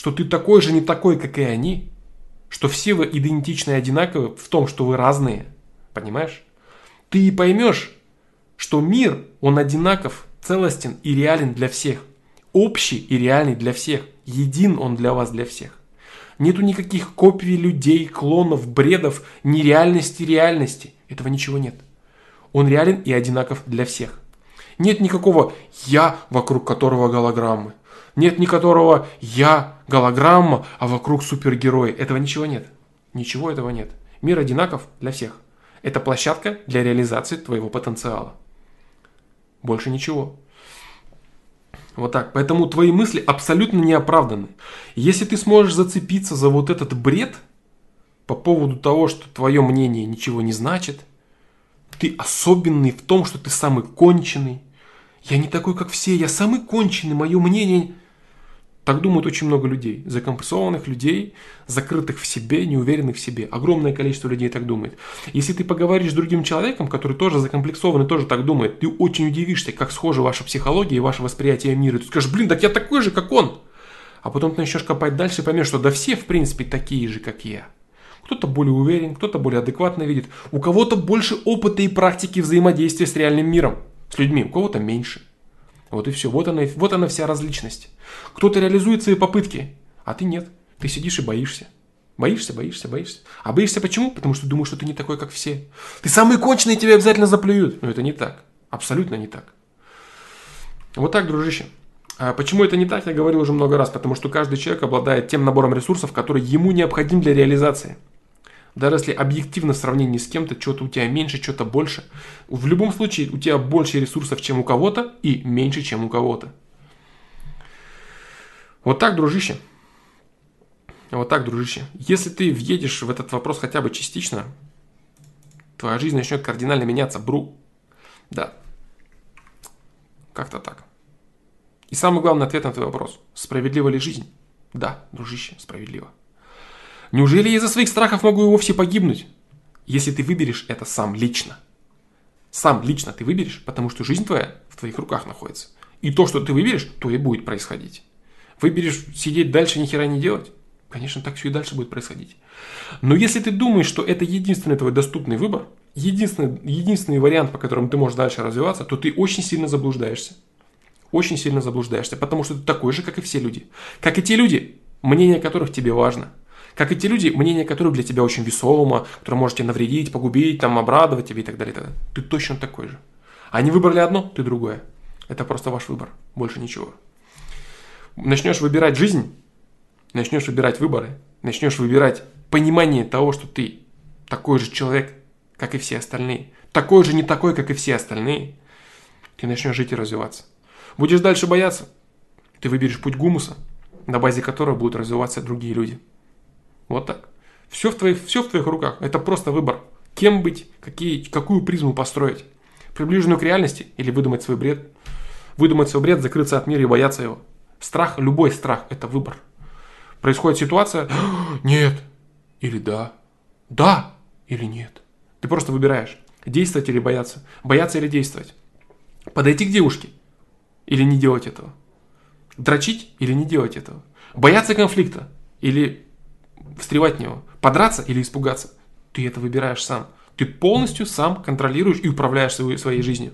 [SPEAKER 1] что ты такой же не такой, как и они, что все вы идентичны и одинаковы в том, что вы разные, понимаешь? Ты и поймешь, что мир, он одинаков, целостен и реален для всех, общий и реальный для всех, Един он для вас, для всех. Нету никаких копий людей, клонов, бредов, нереальности, реальности. Этого ничего нет. Он реален и одинаков для всех. Нет никакого «я», вокруг которого голограммы. Нет ни которого «я», голограмма, а вокруг супергерой. Этого ничего нет. Ничего этого нет. Мир одинаков для всех. Это площадка для реализации твоего потенциала. Больше ничего. Вот так. Поэтому твои мысли абсолютно не оправданы. Если ты сможешь зацепиться за вот этот бред по поводу того, что твое мнение ничего не значит, ты особенный в том, что ты самый конченый. Я не такой, как все, я самый конченый, мое мнение так думают очень много людей, закомпрессованных людей, закрытых в себе, неуверенных в себе. Огромное количество людей так думает. Если ты поговоришь с другим человеком, который тоже закомплексован и тоже так думает, ты очень удивишься, как схожа ваша психология и ваше восприятие мира. Ты скажешь, блин, так я такой же, как он. А потом ты начнешь копать дальше и поймешь, что да все, в принципе, такие же, как я. Кто-то более уверен, кто-то более адекватно видит. У кого-то больше опыта и практики взаимодействия с реальным миром, с людьми, у кого-то меньше. Вот и все. Вот она, вот она вся различность. Кто-то реализует свои попытки, а ты нет. Ты сидишь и боишься. Боишься, боишься, боишься. А боишься почему? Потому что думаешь, что ты не такой, как все. Ты самый конченый, тебя обязательно заплюют. Но это не так. Абсолютно не так. Вот так, дружище. А почему это не так, я говорил уже много раз. Потому что каждый человек обладает тем набором ресурсов, который ему необходим для реализации. Даже если объективно в сравнении с кем-то, что-то у тебя меньше, что-то больше, в любом случае у тебя больше ресурсов, чем у кого-то, и меньше, чем у кого-то. Вот так, дружище. Вот так, дружище. Если ты въедешь в этот вопрос хотя бы частично, твоя жизнь начнет кардинально меняться, бру. Да. Как-то так. И самый главный ответ на твой вопрос. Справедлива ли жизнь? Да, дружище, справедливо. Неужели я из-за своих страхов могу и вовсе погибнуть? Если ты выберешь это сам лично. Сам лично ты выберешь, потому что жизнь твоя в твоих руках находится. И то, что ты выберешь, то и будет происходить. Выберешь сидеть дальше, ни хера не делать? Конечно, так все и дальше будет происходить. Но если ты думаешь, что это единственный твой доступный выбор, единственный, единственный вариант, по которому ты можешь дальше развиваться, то ты очень сильно заблуждаешься. Очень сильно заблуждаешься, потому что ты такой же, как и все люди. Как и те люди, мнение которых тебе важно. Как и те люди, мнение которых для тебя очень весомо, которое может тебе навредить, погубить, там, обрадовать тебя и так далее. И так далее. Ты точно такой же. Они выбрали одно, ты другое. Это просто ваш выбор, больше ничего. Начнешь выбирать жизнь, начнешь выбирать выборы, начнешь выбирать понимание того, что ты такой же человек, как и все остальные, такой же не такой, как и все остальные, ты начнешь жить и развиваться. Будешь дальше бояться, ты выберешь путь гумуса, на базе которого будут развиваться другие люди. Вот так. Все в твоих, все в твоих руках. Это просто выбор. Кем быть, какие, какую призму построить. Приближенную к реальности или выдумать свой бред. Выдумать свой бред, закрыться от мира и бояться его. Страх, любой страх – это выбор. Происходит ситуация – нет или да. Да или нет. Ты просто выбираешь, действовать или бояться. Бояться или действовать. Подойти к девушке или не делать этого. Дрочить или не делать этого. Бояться конфликта или встревать в него, подраться или испугаться. Ты это выбираешь сам. Ты полностью сам контролируешь и управляешь своей, своей жизнью.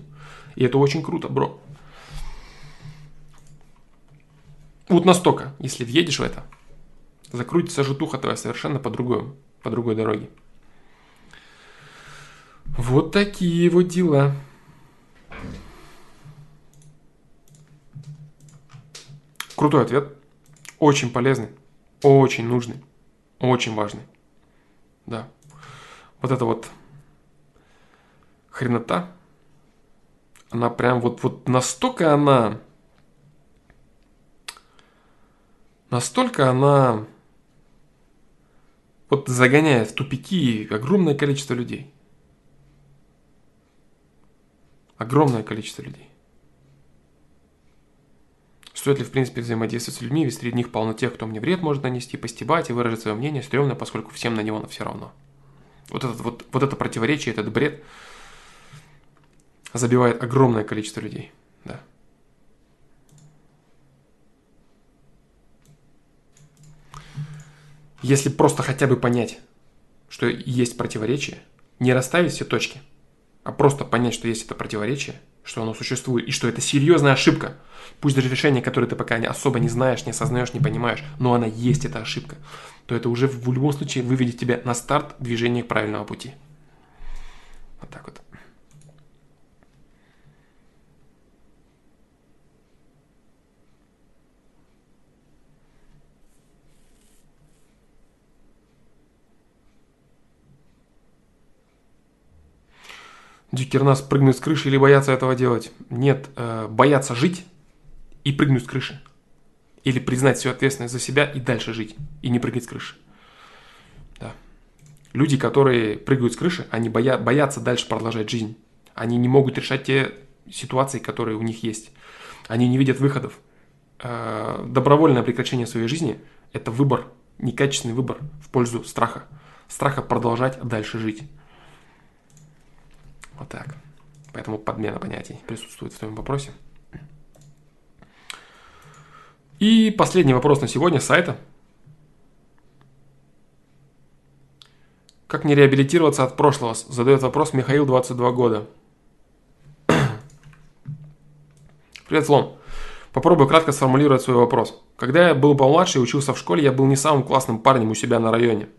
[SPEAKER 1] И это очень круто, бро. Вот настолько, если въедешь в это, закрутится житуха твоя совершенно по другой, по другой дороге. Вот такие вот дела. Крутой ответ. Очень полезный. Очень нужный. Очень важный. Да. Вот эта вот хренота, она прям вот, вот настолько она, настолько она вот загоняет в тупики огромное количество людей. Огромное количество людей. Стоит ли, в принципе, взаимодействовать с людьми, ведь среди них полно тех, кто мне вред может нанести, постебать и выразить свое мнение, стрёмно, поскольку всем на него все равно. Вот, этот, вот, вот это противоречие, этот бред забивает огромное количество людей. Да. Если просто хотя бы понять, что есть противоречие, не расставить все точки, а просто понять, что есть это противоречие, что оно существует, и что это серьезная ошибка. Пусть даже решение, которое ты пока особо не знаешь, не осознаешь, не понимаешь, но она есть, эта ошибка, то это уже в любом случае выведет тебя на старт движения к правильному пути. Вот так вот. Дюкернас прыгнуть с крыши или бояться этого делать? Нет, э, бояться жить и прыгнуть с крыши. Или признать всю ответственность за себя и дальше жить. И не прыгать с крыши. Да. Люди, которые прыгают с крыши, они боя, боятся дальше продолжать жизнь. Они не могут решать те ситуации, которые у них есть. Они не видят выходов. Э, добровольное прекращение своей жизни – это выбор, некачественный выбор в пользу страха. Страха продолжать дальше жить. Вот так. Поэтому подмена понятий присутствует в твоем вопросе. И последний вопрос на сегодня сайта. Как не реабилитироваться от прошлого? Задает вопрос Михаил, 22 года. Привет, Слон. Попробую кратко сформулировать свой вопрос. Когда я был помладше и учился в школе, я был не самым классным парнем у себя на районе.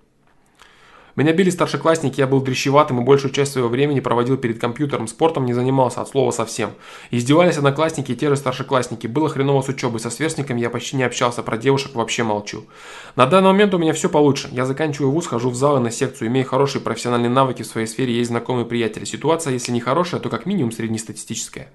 [SPEAKER 1] Меня били старшеклассники, я был дрещеватым и большую часть своего времени проводил перед компьютером, спортом не занимался от слова совсем. Издевались одноклассники и те же старшеклассники. Было хреново с учебой, со сверстниками я почти не общался, про девушек вообще молчу. На данный момент у меня все получше. Я заканчиваю вуз, хожу в зал и на секцию, имею хорошие профессиональные навыки в своей сфере, есть знакомые приятели. Ситуация, если не хорошая, то как минимум среднестатистическая.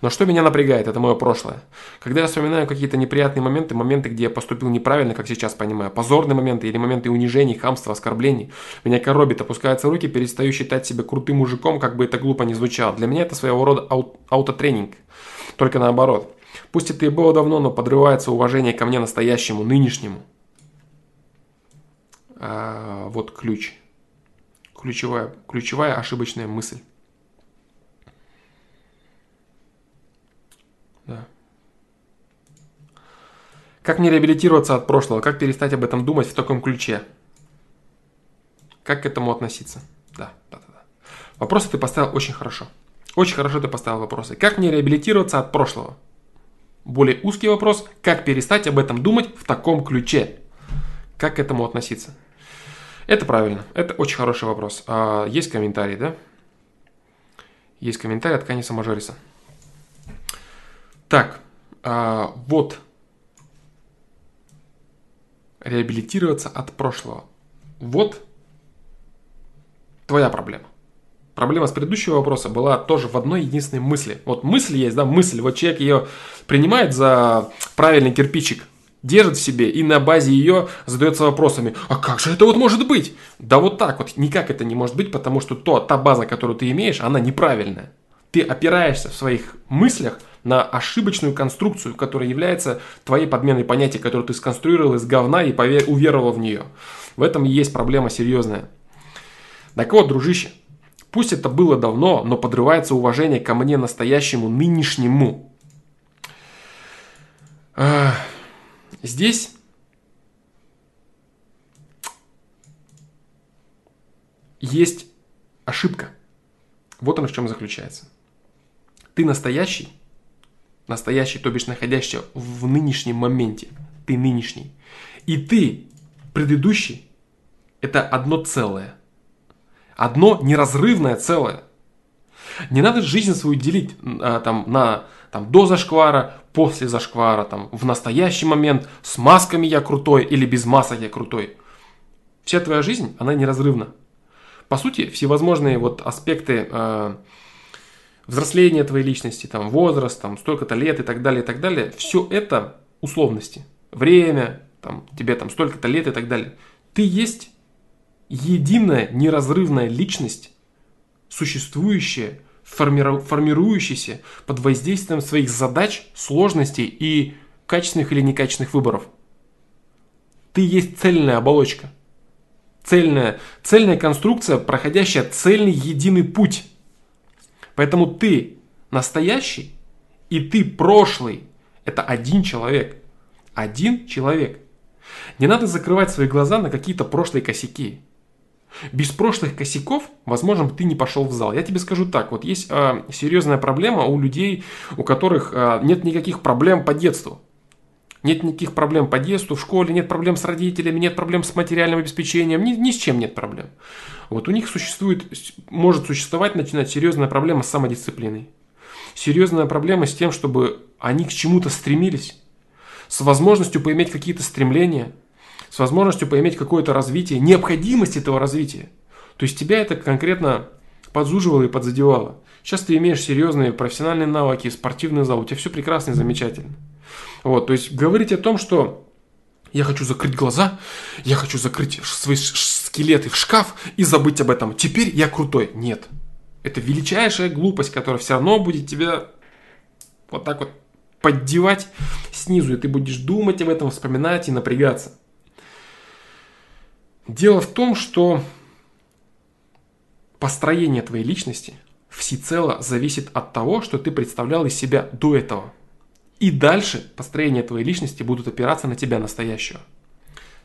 [SPEAKER 1] Но что меня напрягает, это мое прошлое. Когда я вспоминаю какие-то неприятные моменты, моменты, где я поступил неправильно, как сейчас понимаю, позорные моменты или моменты унижений, хамства, оскорблений, меня коробит, опускаются руки, перестаю считать себя крутым мужиком, как бы это глупо не звучало. Для меня это своего рода аут аутотренинг. Только наоборот. Пусть это и было давно, но подрывается уважение ко мне настоящему, нынешнему. А, вот ключ. Ключевая, ключевая ошибочная мысль. Да. Как не реабилитироваться от прошлого? Как перестать об этом думать в таком ключе? Как к этому относиться? Да, да, да. Вопросы ты поставил очень хорошо. Очень хорошо ты поставил вопросы. Как не реабилитироваться от прошлого? Более узкий вопрос. Как перестать об этом думать в таком ключе? Как к этому относиться? Это правильно. Это очень хороший вопрос. А, есть комментарий, да? Есть комментарий от Каниса Мажориса. Так, а, вот. Реабилитироваться от прошлого. Вот твоя проблема. Проблема с предыдущего вопроса была тоже в одной единственной мысли. Вот мысль есть, да, мысль. Вот человек ее принимает за правильный кирпичик, держит в себе и на базе ее задается вопросами, а как же это вот может быть? Да вот так вот, никак это не может быть, потому что то, та база, которую ты имеешь, она неправильная. Ты опираешься в своих мыслях на ошибочную конструкцию, которая является твоей подменой понятия, которую ты сконструировал из говна и повер... уверовал в нее. В этом и есть проблема серьезная. Так вот, дружище, пусть это было давно, но подрывается уважение ко мне настоящему, нынешнему. Здесь есть ошибка. Вот она в чем заключается. Ты настоящий, настоящий, то бишь находящийся в нынешнем моменте. Ты нынешний. И ты, предыдущий, это одно целое. Одно неразрывное целое. Не надо жизнь свою делить а, там, на там, до зашквара, после зашквара, там, в настоящий момент, с масками я крутой или без масок я крутой. Вся твоя жизнь, она неразрывна. По сути, всевозможные вот аспекты э, взросление твоей личности, там, возраст, там, столько-то лет и так далее, и так далее, все это условности. Время, там, тебе там столько-то лет и так далее. Ты есть единая неразрывная личность, существующая, формиру, формирующаяся под воздействием своих задач, сложностей и качественных или некачественных выборов. Ты есть цельная оболочка. Цельная, цельная конструкция, проходящая цельный единый путь – Поэтому ты настоящий и ты прошлый. Это один человек. Один человек. Не надо закрывать свои глаза на какие-то прошлые косяки. Без прошлых косяков, возможно, ты не пошел в зал. Я тебе скажу так, вот есть э, серьезная проблема у людей, у которых э, нет никаких проблем по детству. Нет никаких проблем по детству, в школе нет проблем с родителями, нет проблем с материальным обеспечением, ни, ни с чем нет проблем. Вот у них существует, может существовать, начинать серьезная проблема с самодисциплиной. Серьезная проблема с тем, чтобы они к чему-то стремились, с возможностью поиметь какие-то стремления, с возможностью поиметь какое-то развитие, необходимость этого развития. То есть тебя это конкретно подзуживало и подзадевало. Сейчас ты имеешь серьезные профессиональные навыки, спортивный зал, у тебя все прекрасно и замечательно. Вот, то есть говорить о том, что я хочу закрыть глаза, я хочу закрыть свои скелеты в шкаф и забыть об этом. Теперь я крутой. Нет. Это величайшая глупость, которая все равно будет тебя вот так вот поддевать снизу, и ты будешь думать об этом, вспоминать и напрягаться. Дело в том, что построение твоей личности всецело зависит от того, что ты представлял из себя до этого. И дальше построение твоей личности будут опираться на тебя настоящего.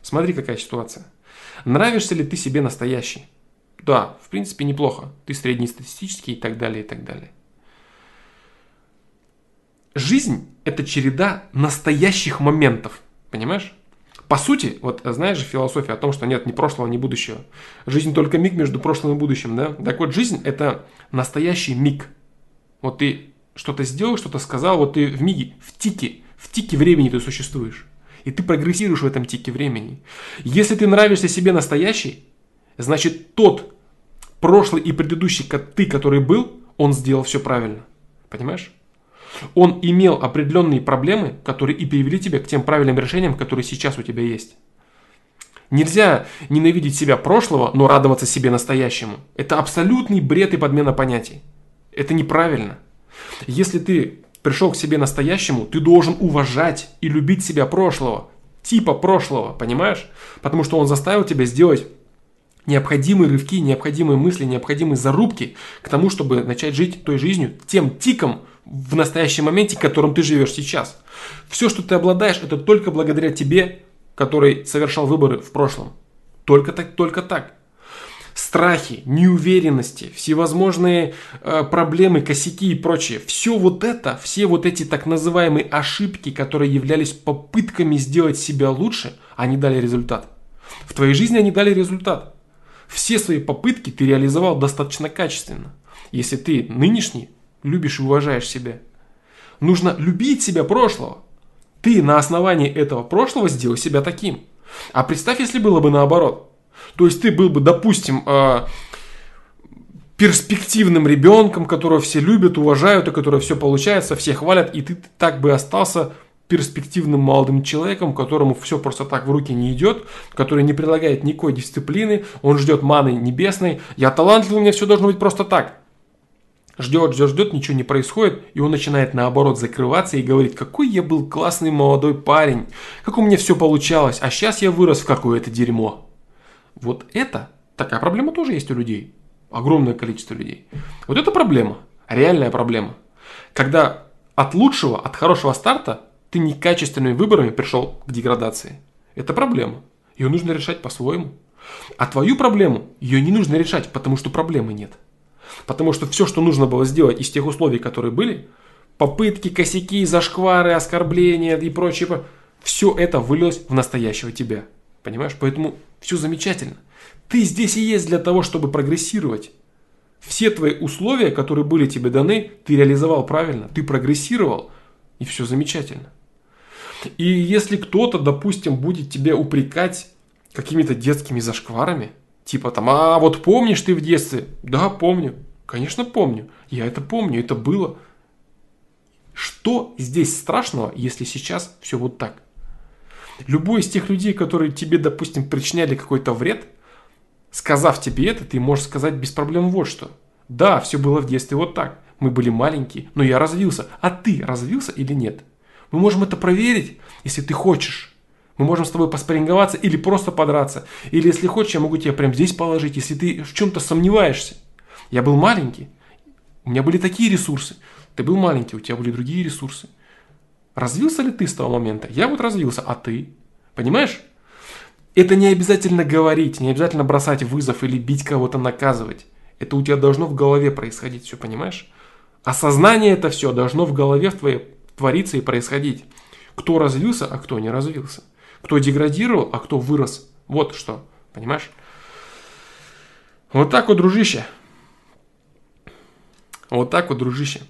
[SPEAKER 1] Смотри, какая ситуация. Нравишься ли ты себе настоящий? Да, в принципе, неплохо. Ты среднестатистический и так далее, и так далее. Жизнь – это череда настоящих моментов. Понимаешь? По сути, вот знаешь же философия о том, что нет ни прошлого, ни будущего. Жизнь только миг между прошлым и будущим, да? Так вот, жизнь – это настоящий миг. Вот ты что-то сделал, что-то сказал, вот ты в миге, в тике, в тике времени ты существуешь. И ты прогрессируешь в этом тике времени. Если ты нравишься себе настоящий, значит тот прошлый и предыдущий ты, который был, он сделал все правильно. Понимаешь? Он имел определенные проблемы, которые и привели тебя к тем правильным решениям, которые сейчас у тебя есть. Нельзя ненавидеть себя прошлого, но радоваться себе настоящему. Это абсолютный бред и подмена понятий. Это неправильно. Если ты пришел к себе настоящему, ты должен уважать и любить себя прошлого, типа прошлого, понимаешь? Потому что он заставил тебя сделать необходимые рывки, необходимые мысли, необходимые зарубки к тому, чтобы начать жить той жизнью, тем тиком в настоящем моменте, которым ты живешь сейчас. Все, что ты обладаешь, это только благодаря тебе, который совершал выборы в прошлом. Только так, только так страхи, неуверенности, всевозможные э, проблемы, косяки и прочее. Все вот это, все вот эти так называемые ошибки, которые являлись попытками сделать себя лучше, они дали результат. В твоей жизни они дали результат. Все свои попытки ты реализовал достаточно качественно. Если ты нынешний, любишь и уважаешь себя. Нужно любить себя прошлого. Ты на основании этого прошлого сделал себя таким. А представь, если было бы наоборот – то есть ты был бы, допустим, э, перспективным ребенком, которого все любят, уважают, и которого все получается, все хвалят, и ты так бы остался перспективным молодым человеком, которому все просто так в руки не идет, который не прилагает никакой дисциплины, он ждет маны небесной. Я талантливый, у меня все должно быть просто так. Ждет, ждет, ждет, ничего не происходит, и он начинает наоборот закрываться и говорить, какой я был классный молодой парень, как у меня все получалось, а сейчас я вырос в какое-то дерьмо. Вот это, такая проблема тоже есть у людей. Огромное количество людей. Вот это проблема, реальная проблема. Когда от лучшего, от хорошего старта ты некачественными выборами пришел к деградации. Это проблема. Ее нужно решать по-своему. А твою проблему, ее не нужно решать, потому что проблемы нет. Потому что все, что нужно было сделать из тех условий, которые были, попытки, косяки, зашквары, оскорбления и прочее, все это вылилось в настоящего тебя. Понимаешь? Поэтому все замечательно. Ты здесь и есть для того, чтобы прогрессировать. Все твои условия, которые были тебе даны, ты реализовал правильно, ты прогрессировал, и все замечательно. И если кто-то, допустим, будет тебя упрекать какими-то детскими зашкварами, типа там, а вот помнишь ты в детстве? Да, помню. Конечно, помню. Я это помню, это было. Что здесь страшного, если сейчас все вот так? Любой из тех людей, которые тебе, допустим, причиняли какой-то вред, сказав тебе это, ты можешь сказать без проблем вот что. Да, все было в детстве вот так. Мы были маленькие, но я развился. А ты развился или нет? Мы можем это проверить, если ты хочешь. Мы можем с тобой поспоринговаться или просто подраться. Или если хочешь, я могу тебя прямо здесь положить, если ты в чем-то сомневаешься. Я был маленький. У меня были такие ресурсы. Ты был маленький, у тебя были другие ресурсы. Развился ли ты с того момента? Я вот развился, а ты? Понимаешь? Это не обязательно говорить, не обязательно бросать вызов или бить кого-то, наказывать. Это у тебя должно в голове происходить, все понимаешь? Осознание это все должно в голове в твоей твориться и происходить. Кто развился, а кто не развился. Кто деградировал, а кто вырос. Вот что, понимаешь? Вот так вот, дружище. Вот так вот, дружище.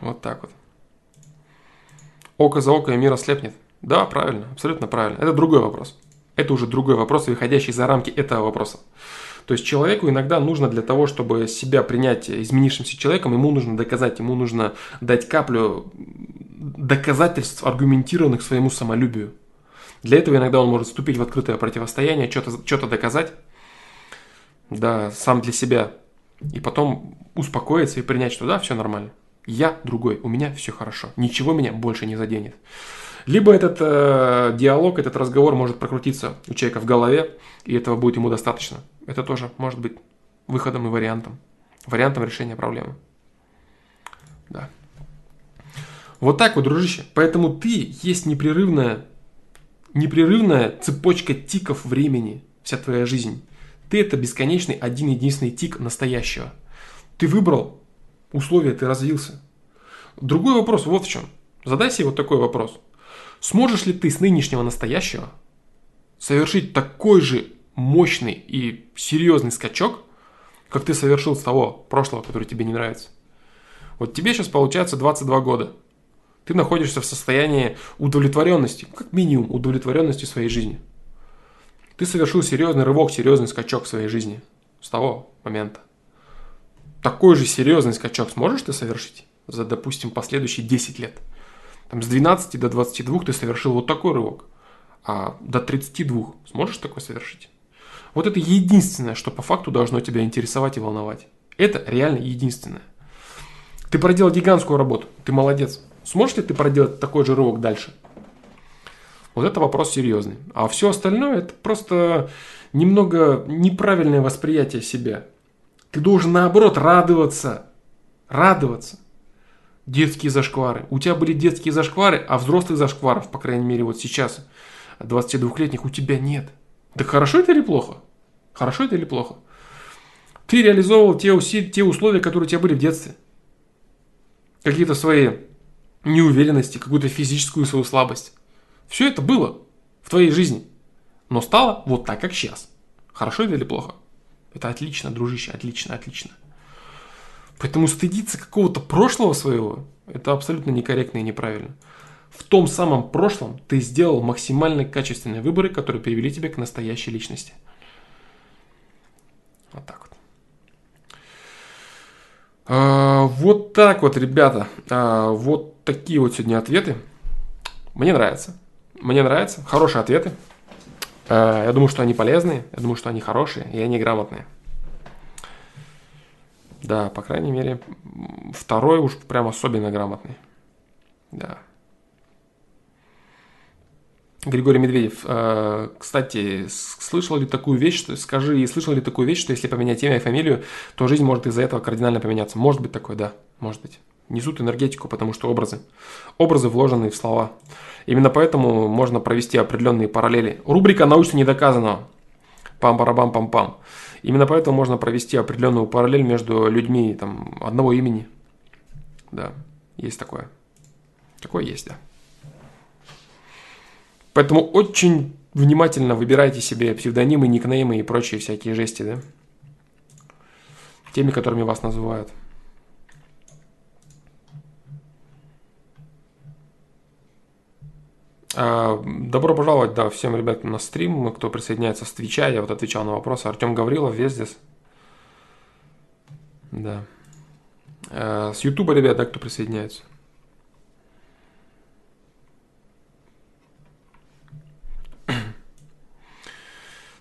[SPEAKER 1] Вот так вот. Око за око и мир ослепнет. Да, правильно, абсолютно правильно. Это другой вопрос. Это уже другой вопрос, выходящий за рамки этого вопроса. То есть человеку иногда нужно для того, чтобы себя принять изменившимся человеком, ему нужно доказать, ему нужно дать каплю доказательств, аргументированных своему самолюбию. Для этого иногда он может вступить в открытое противостояние, что-то что доказать, да, сам для себя, и потом успокоиться и принять, что да, все нормально. Я другой, у меня все хорошо, ничего меня больше не заденет. Либо этот э, диалог, этот разговор может прокрутиться у человека в голове, и этого будет ему достаточно. Это тоже может быть выходом и вариантом. Вариантом решения проблемы. Да. Вот так вот, дружище. Поэтому ты есть непрерывная, непрерывная цепочка тиков времени, вся твоя жизнь. Ты это бесконечный один единственный тик настоящего. Ты выбрал условия, ты развился. Другой вопрос вот в чем. Задай себе вот такой вопрос. Сможешь ли ты с нынешнего настоящего совершить такой же мощный и серьезный скачок, как ты совершил с того прошлого, который тебе не нравится? Вот тебе сейчас получается 22 года. Ты находишься в состоянии удовлетворенности, как минимум удовлетворенности своей жизни. Ты совершил серьезный рывок, серьезный скачок в своей жизни с того момента. Такой же серьезный скачок сможешь ты совершить за, допустим, последующие 10 лет – там, с 12 до 22 ты совершил вот такой рывок, а до 32 сможешь такой совершить? Вот это единственное, что по факту должно тебя интересовать и волновать. Это реально единственное. Ты проделал гигантскую работу, ты молодец. Сможешь ли ты проделать такой же рывок дальше? Вот это вопрос серьезный. А все остальное это просто немного неправильное восприятие себя. Ты должен наоборот радоваться. Радоваться детские зашквары. У тебя были детские зашквары, а взрослых зашкваров, по крайней мере, вот сейчас, 22-летних, у тебя нет. Так хорошо это или плохо? Хорошо это или плохо? Ты реализовывал те, уси, те условия, которые у тебя были в детстве. Какие-то свои неуверенности, какую-то физическую свою слабость. Все это было в твоей жизни. Но стало вот так, как сейчас. Хорошо это или плохо? Это отлично, дружище, отлично, отлично. Поэтому стыдиться какого-то прошлого своего, это абсолютно некорректно и неправильно. В том самом прошлом ты сделал максимально качественные выборы, которые привели тебя к настоящей личности. Вот так вот. А, вот так вот, ребята. А, вот такие вот сегодня ответы. Мне нравится. Мне нравятся. Хорошие ответы. А, я думаю, что они полезные. Я думаю, что они хорошие и они грамотные. Да, по крайней мере, второй уж прям особенно грамотный. Да. Григорий Медведев, э, кстати, слышал ли такую вещь, что, скажи, слышал ли такую вещь, что если поменять имя и фамилию, то жизнь может из-за этого кардинально поменяться? Может быть такое, да, может быть. Несут энергетику, потому что образы. Образы, вложенные в слова. Именно поэтому можно провести определенные параллели. Рубрика «Научно недоказанного». Пам-парабам-пам-пам. Именно поэтому можно провести определенную параллель между людьми там, одного имени. Да, есть такое. Такое есть, да. Поэтому очень внимательно выбирайте себе псевдонимы, никнеймы и прочие всякие жести, да? Теми, которыми вас называют. Добро пожаловать, да, всем ребятам на стрим, кто присоединяется с Твича, я вот отвечал на вопросы. Артем Гаврилов, весь здесь. Да. А, с Ютуба, ребят, да, кто присоединяется.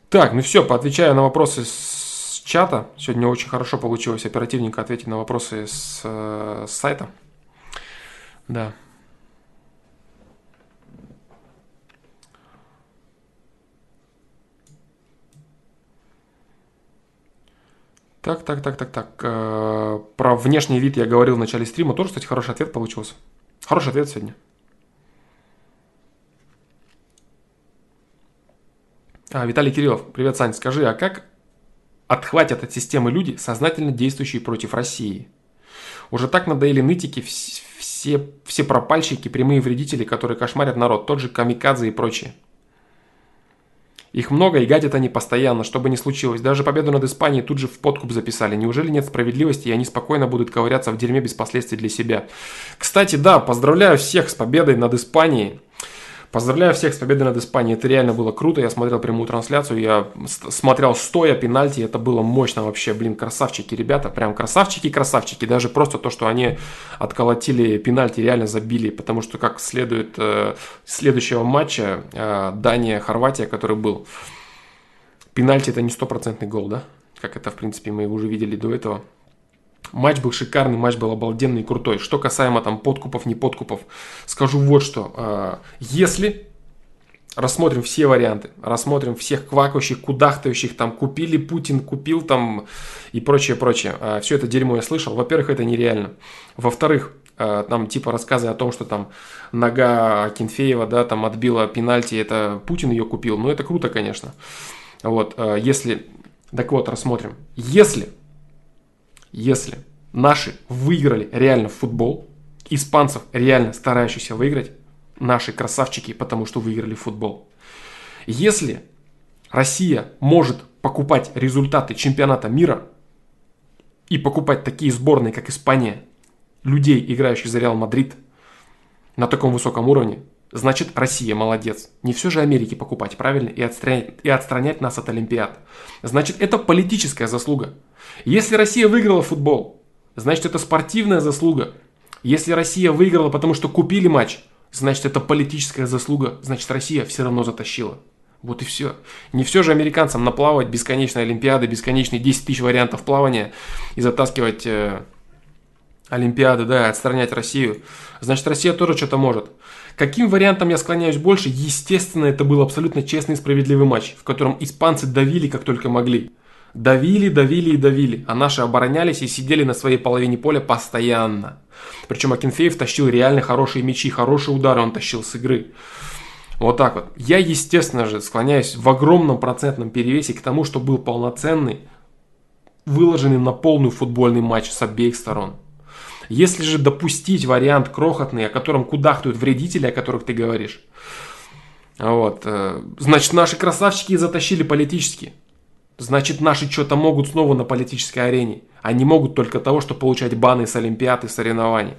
[SPEAKER 1] Так, ну все, поотвечаю на вопросы с чата. Сегодня очень хорошо получилось оперативненько ответить на вопросы с, э, с сайта. Да. Так, так, так, так, так. Э, про внешний вид я говорил в начале стрима. Тоже, кстати, хороший ответ получился. Хороший ответ сегодня. А, Виталий Кириллов, привет, Сань. Скажи, а как отхватят от системы люди, сознательно действующие против России? Уже так надоели нытики, все, все пропальщики, прямые вредители, которые кошмарят народ, тот же Камикадзе и прочие. Их много и гадят они постоянно, что бы ни случилось. Даже победу над Испанией тут же в подкуп записали. Неужели нет справедливости, и они спокойно будут ковыряться в дерьме без последствий для себя? Кстати, да, поздравляю всех с победой над Испанией. Поздравляю всех с победой над Испанией. Это реально было круто. Я смотрел прямую трансляцию. Я смотрел стоя пенальти. Это было мощно вообще. Блин, красавчики, ребята. Прям красавчики, красавчики. Даже просто то, что они отколотили пенальти, реально забили. Потому что, как следует э, следующего матча, э, Дания-Хорватия, который был, пенальти это не стопроцентный гол, да? Как это, в принципе, мы уже видели до этого. Матч был шикарный, матч был обалденный и крутой. Что касаемо там подкупов, не подкупов, скажу вот что. А, если рассмотрим все варианты, рассмотрим всех квакающих, кудахтающих, там, купили Путин, купил там и прочее, прочее. А, все это дерьмо я слышал. Во-первых, это нереально. Во-вторых, а, там типа рассказы о том, что там нога Кенфеева, да, там отбила пенальти, это Путин ее купил. Ну, это круто, конечно. Вот, если... Так вот, рассмотрим. Если если наши выиграли реально футбол, испанцев реально старающихся выиграть, наши красавчики, потому что выиграли футбол. Если Россия может покупать результаты чемпионата мира и покупать такие сборные, как Испания, людей, играющих за Реал Мадрид, на таком высоком уровне, значит Россия молодец. Не все же Америке покупать, правильно? И отстранять, и отстранять нас от Олимпиад. Значит, это политическая заслуга. Если Россия выиграла футбол, значит это спортивная заслуга. Если Россия выиграла, потому что купили матч, значит это политическая заслуга, значит Россия все равно затащила. Вот и все. Не все же американцам наплавать бесконечные Олимпиады, бесконечные 10 тысяч вариантов плавания и затаскивать э, Олимпиады, да, отстранять Россию. Значит, Россия тоже что-то может. Каким вариантом я склоняюсь больше? Естественно, это был абсолютно честный и справедливый матч, в котором испанцы давили как только могли. Давили, давили и давили, а наши оборонялись и сидели на своей половине поля постоянно. Причем Акинфеев тащил реально хорошие мячи, хорошие удары он тащил с игры. Вот так вот. Я, естественно же, склоняюсь в огромном процентном перевесе к тому, что был полноценный, выложенный на полную футбольный матч с обеих сторон. Если же допустить вариант крохотный, о котором кудахтают вредители, о которых ты говоришь, вот, э, значит, наши красавчики затащили политически. Значит, наши что-то могут снова на политической арене. Они могут только того, что получать баны с Олимпиад и соревнований.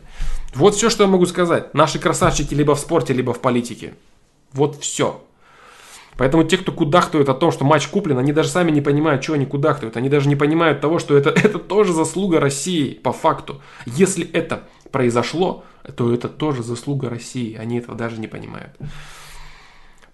[SPEAKER 1] Вот все, что я могу сказать. Наши красавчики либо в спорте, либо в политике. Вот все. Поэтому те, кто кудахтует о том, что матч куплен, они даже сами не понимают, что они кудахтуют. Они даже не понимают того, что это, это тоже заслуга России, по факту. Если это произошло, то это тоже заслуга России. Они этого даже не понимают.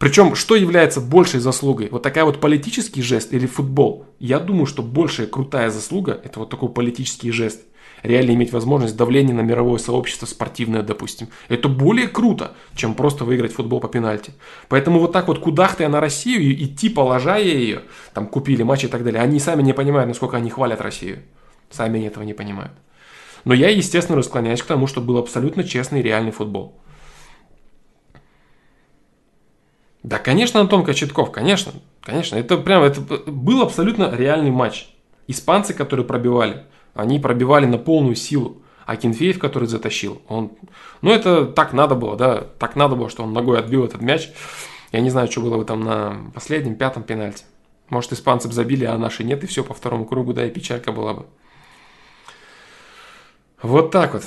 [SPEAKER 1] Причем, что является большей заслугой? Вот такая вот политический жест или футбол? Я думаю, что большая крутая заслуга – это вот такой политический жест. Реально иметь возможность давления на мировое сообщество спортивное, допустим. Это более круто, чем просто выиграть футбол по пенальти. Поэтому вот так вот кудахтая на Россию и идти, положая ее, там купили матчи и так далее, они сами не понимают, насколько они хвалят Россию. Сами они этого не понимают. Но я, естественно, расклоняюсь к тому, что был абсолютно честный реальный футбол. Да, конечно, Антон Кочетков, конечно, конечно. Это прям, это был абсолютно реальный матч. Испанцы, которые пробивали, они пробивали на полную силу. А Кенфеев, который затащил, он... Ну, это так надо было, да, так надо было, что он ногой отбил этот мяч. Я не знаю, что было бы там на последнем, пятом пенальти. Может, испанцы бы забили, а наши нет, и все по второму кругу, да, и печалька была бы. Вот так вот.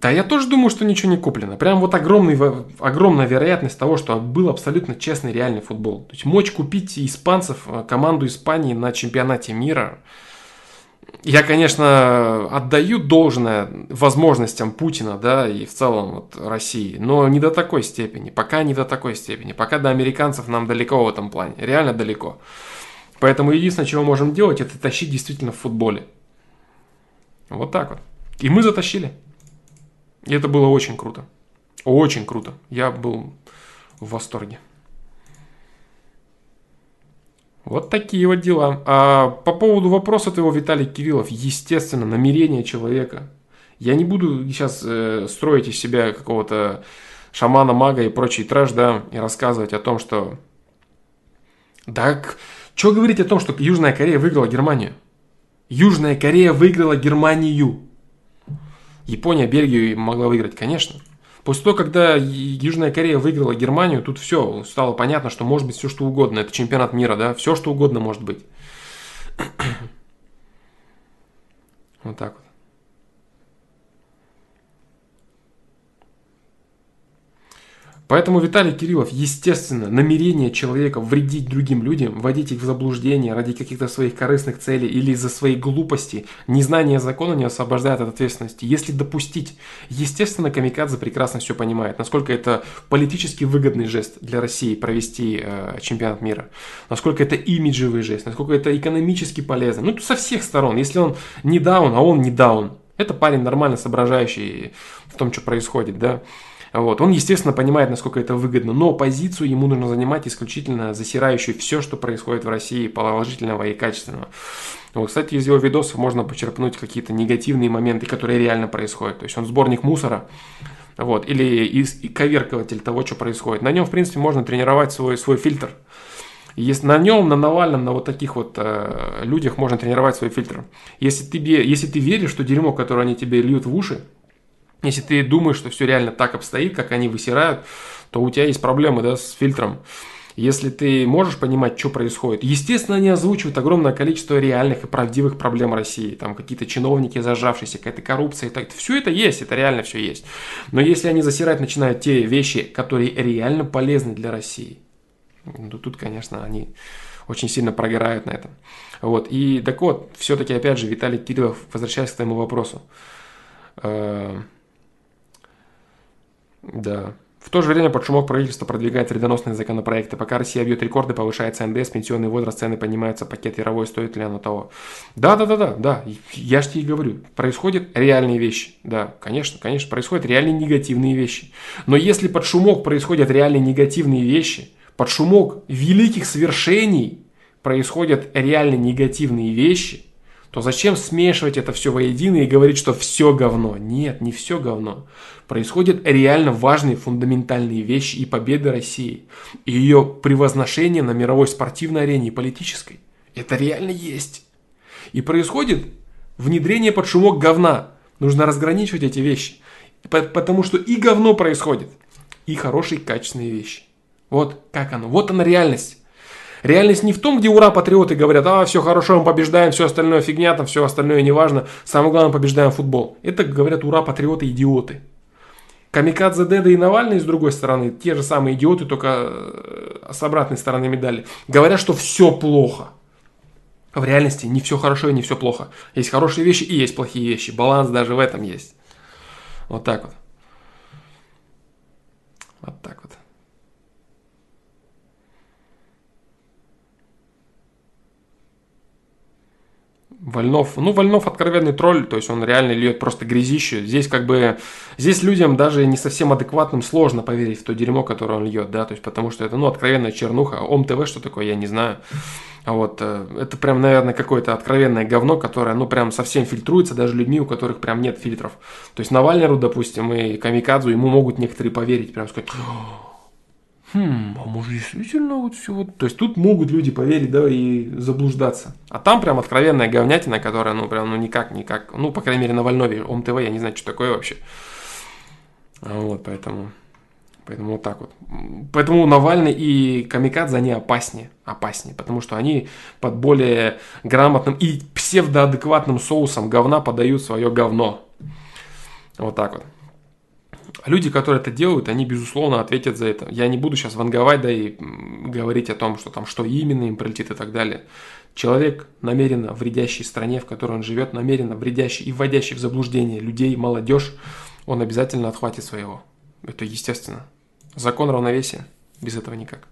[SPEAKER 1] Да, я тоже думаю, что ничего не куплено. Прям вот огромный, огромная вероятность того, что был абсолютно честный реальный футбол. То есть мочь купить испанцев, э, команду Испании на чемпионате мира. Я, конечно, отдаю должное возможностям Путина, да, и в целом вот России, но не до такой степени, пока не до такой степени, пока до американцев нам далеко в этом плане, реально далеко. Поэтому единственное, чего можем делать, это тащить действительно в футболе. Вот так вот. И мы затащили. И это было очень круто. Очень круто. Я был в восторге. Вот такие вот дела. А по поводу вопроса твоего, Виталий Кириллов, естественно, намерение человека. Я не буду сейчас э, строить из себя какого-то шамана, мага и прочий трэш, да, и рассказывать о том, что... Да, что говорить о том, что Южная Корея выиграла Германию? Южная Корея выиграла Германию. Япония Бельгию могла выиграть, конечно. После того, когда Южная Корея выиграла Германию, тут все стало понятно, что может быть все что угодно. Это чемпионат мира, да, все что угодно может быть. Вот так вот. Поэтому Виталий Кириллов, естественно, намерение человека вредить другим людям, вводить их в заблуждение ради каких-то своих корыстных целей или из-за своей глупости, незнание закона не освобождает от ответственности. Если допустить, естественно, Камикадзе прекрасно все понимает, насколько это политически выгодный жест для России провести э, чемпионат мира, насколько это имиджевый жест, насколько это экономически полезно. Ну, со всех сторон. Если он не даун, а он не даун, это парень нормально соображающий в том, что происходит, да. Вот. Он, естественно, понимает, насколько это выгодно, но позицию ему нужно занимать исключительно засирающую все, что происходит в России, положительного и качественного. Вот, кстати, из его видосов можно почерпнуть какие-то негативные моменты, которые реально происходят. То есть он сборник мусора, вот, или из, коверкователь того, что происходит. На нем, в принципе, можно тренировать свой, свой фильтр. Если на нем, на Навальном, на вот таких вот э, людях можно тренировать свой фильтр. Если, тебе, если ты веришь, что дерьмо, которое они тебе льют в уши, если ты думаешь, что все реально так обстоит, как они высирают, то у тебя есть проблемы да, с фильтром. Если ты можешь понимать, что происходит. Естественно, они озвучивают огромное количество реальных и правдивых проблем России. Там какие-то чиновники зажавшиеся, какая-то коррупция. Так. Все это есть, это реально все есть. Но если они засирать начинают те вещи, которые реально полезны для России, ну тут, конечно, они очень сильно прогорают на этом. Вот. И так вот, все-таки, опять же, Виталий Кириллов, возвращаясь к твоему вопросу, э- да. В то же время под шумок правительство продвигает вредоносные законопроекты. Пока Россия бьет рекорды, повышается НДС, пенсионный возраст, цены поднимаются, пакет яровой, стоит ли оно того. Да, да, да, да, да. Я же тебе говорю, происходят реальные вещи. Да, конечно, конечно, происходят реальные негативные вещи. Но если под шумок происходят реальные негативные вещи, под шумок великих свершений происходят реально негативные вещи, то зачем смешивать это все воедино и говорить, что все говно? Нет, не все говно. Происходят реально важные фундаментальные вещи и победы России, и ее превозношение на мировой спортивной арене и политической. Это реально есть. И происходит внедрение под шумок говна. Нужно разграничивать эти вещи. Потому что и говно происходит, и хорошие качественные вещи. Вот как оно. Вот она реальность. Реальность не в том, где ура, патриоты говорят, а, все хорошо, мы побеждаем, все остальное фигня, там все остальное неважно, самое главное, побеждаем футбол. Это говорят ура, патриоты, идиоты. Камикадзе Деда и Навальный, с другой стороны, те же самые идиоты, только э, с обратной стороны медали, говорят, что все плохо. В реальности не все хорошо и не все плохо. Есть хорошие вещи и есть плохие вещи. Баланс даже в этом есть. Вот так вот. Вот так вот. Вольнов, ну, Вольнов откровенный тролль, то есть он реально льет просто грязище. Здесь как бы, здесь людям даже не совсем адекватным сложно поверить в то дерьмо, которое он льет, да, то есть потому что это, ну, откровенная чернуха. Ом ТВ, что такое, я не знаю. А вот э, это прям, наверное, какое-то откровенное говно, которое, ну, прям совсем фильтруется даже людьми, у которых прям нет фильтров. То есть Навальнеру, допустим, и Камикадзу, ему могут некоторые поверить, прям сказать, хм, а может действительно вот все вот... То есть тут могут люди поверить, да, и заблуждаться. А там прям откровенная говнятина, которая, ну, прям, ну, никак, никак, ну, по крайней мере, на Вольнове, ОМ-ТВ, я не знаю, что такое вообще. Вот, поэтому... Поэтому вот так вот. Поэтому Навальный и Камикадзе, они опаснее. Опаснее. Потому что они под более грамотным и псевдоадекватным соусом говна подают свое говно. Вот так вот. Люди, которые это делают, они, безусловно, ответят за это. Я не буду сейчас ванговать, да, и говорить о том, что там, что именно им прилетит и так далее. Человек, намеренно вредящий стране, в которой он живет, намеренно вредящий и вводящий в заблуждение людей, молодежь, он обязательно отхватит своего. Это естественно. Закон равновесия. Без этого никак.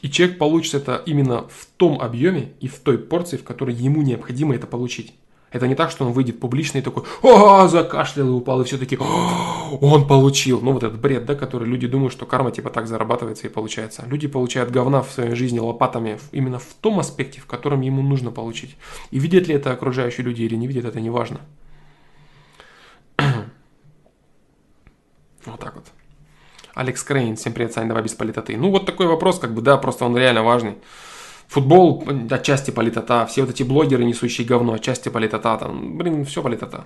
[SPEAKER 1] И человек получит это именно в том объеме и в той порции, в которой ему необходимо это получить. Это не так, что он выйдет публично и такой, о, закашлял и упал, и все таки он получил. Ну, вот этот бред, да, который люди думают, что карма типа так зарабатывается и получается. Люди получают говна в своей жизни лопатами именно в том аспекте, в котором ему нужно получить. И видят ли это окружающие люди или не видят, это не важно. Вот так вот. Алекс Крейн, всем привет, Сань, давай без политоты. Ну, вот такой вопрос, как бы, да, просто он реально важный. Футбол отчасти политота, все вот эти блогеры, несущие говно, отчасти политота, там, блин, все политота.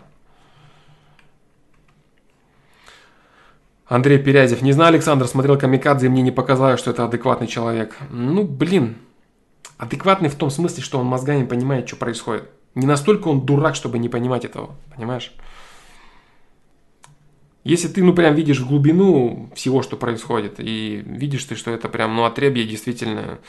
[SPEAKER 1] Андрей Перязев. Не знаю, Александр, смотрел Камикадзе, и мне не показалось, что это адекватный человек. Ну, блин, адекватный в том смысле, что он мозгами понимает, что происходит. Не настолько он дурак, чтобы не понимать этого, понимаешь? Если ты, ну, прям видишь глубину всего, что происходит, и видишь ты, что это прям, ну, отребье действительно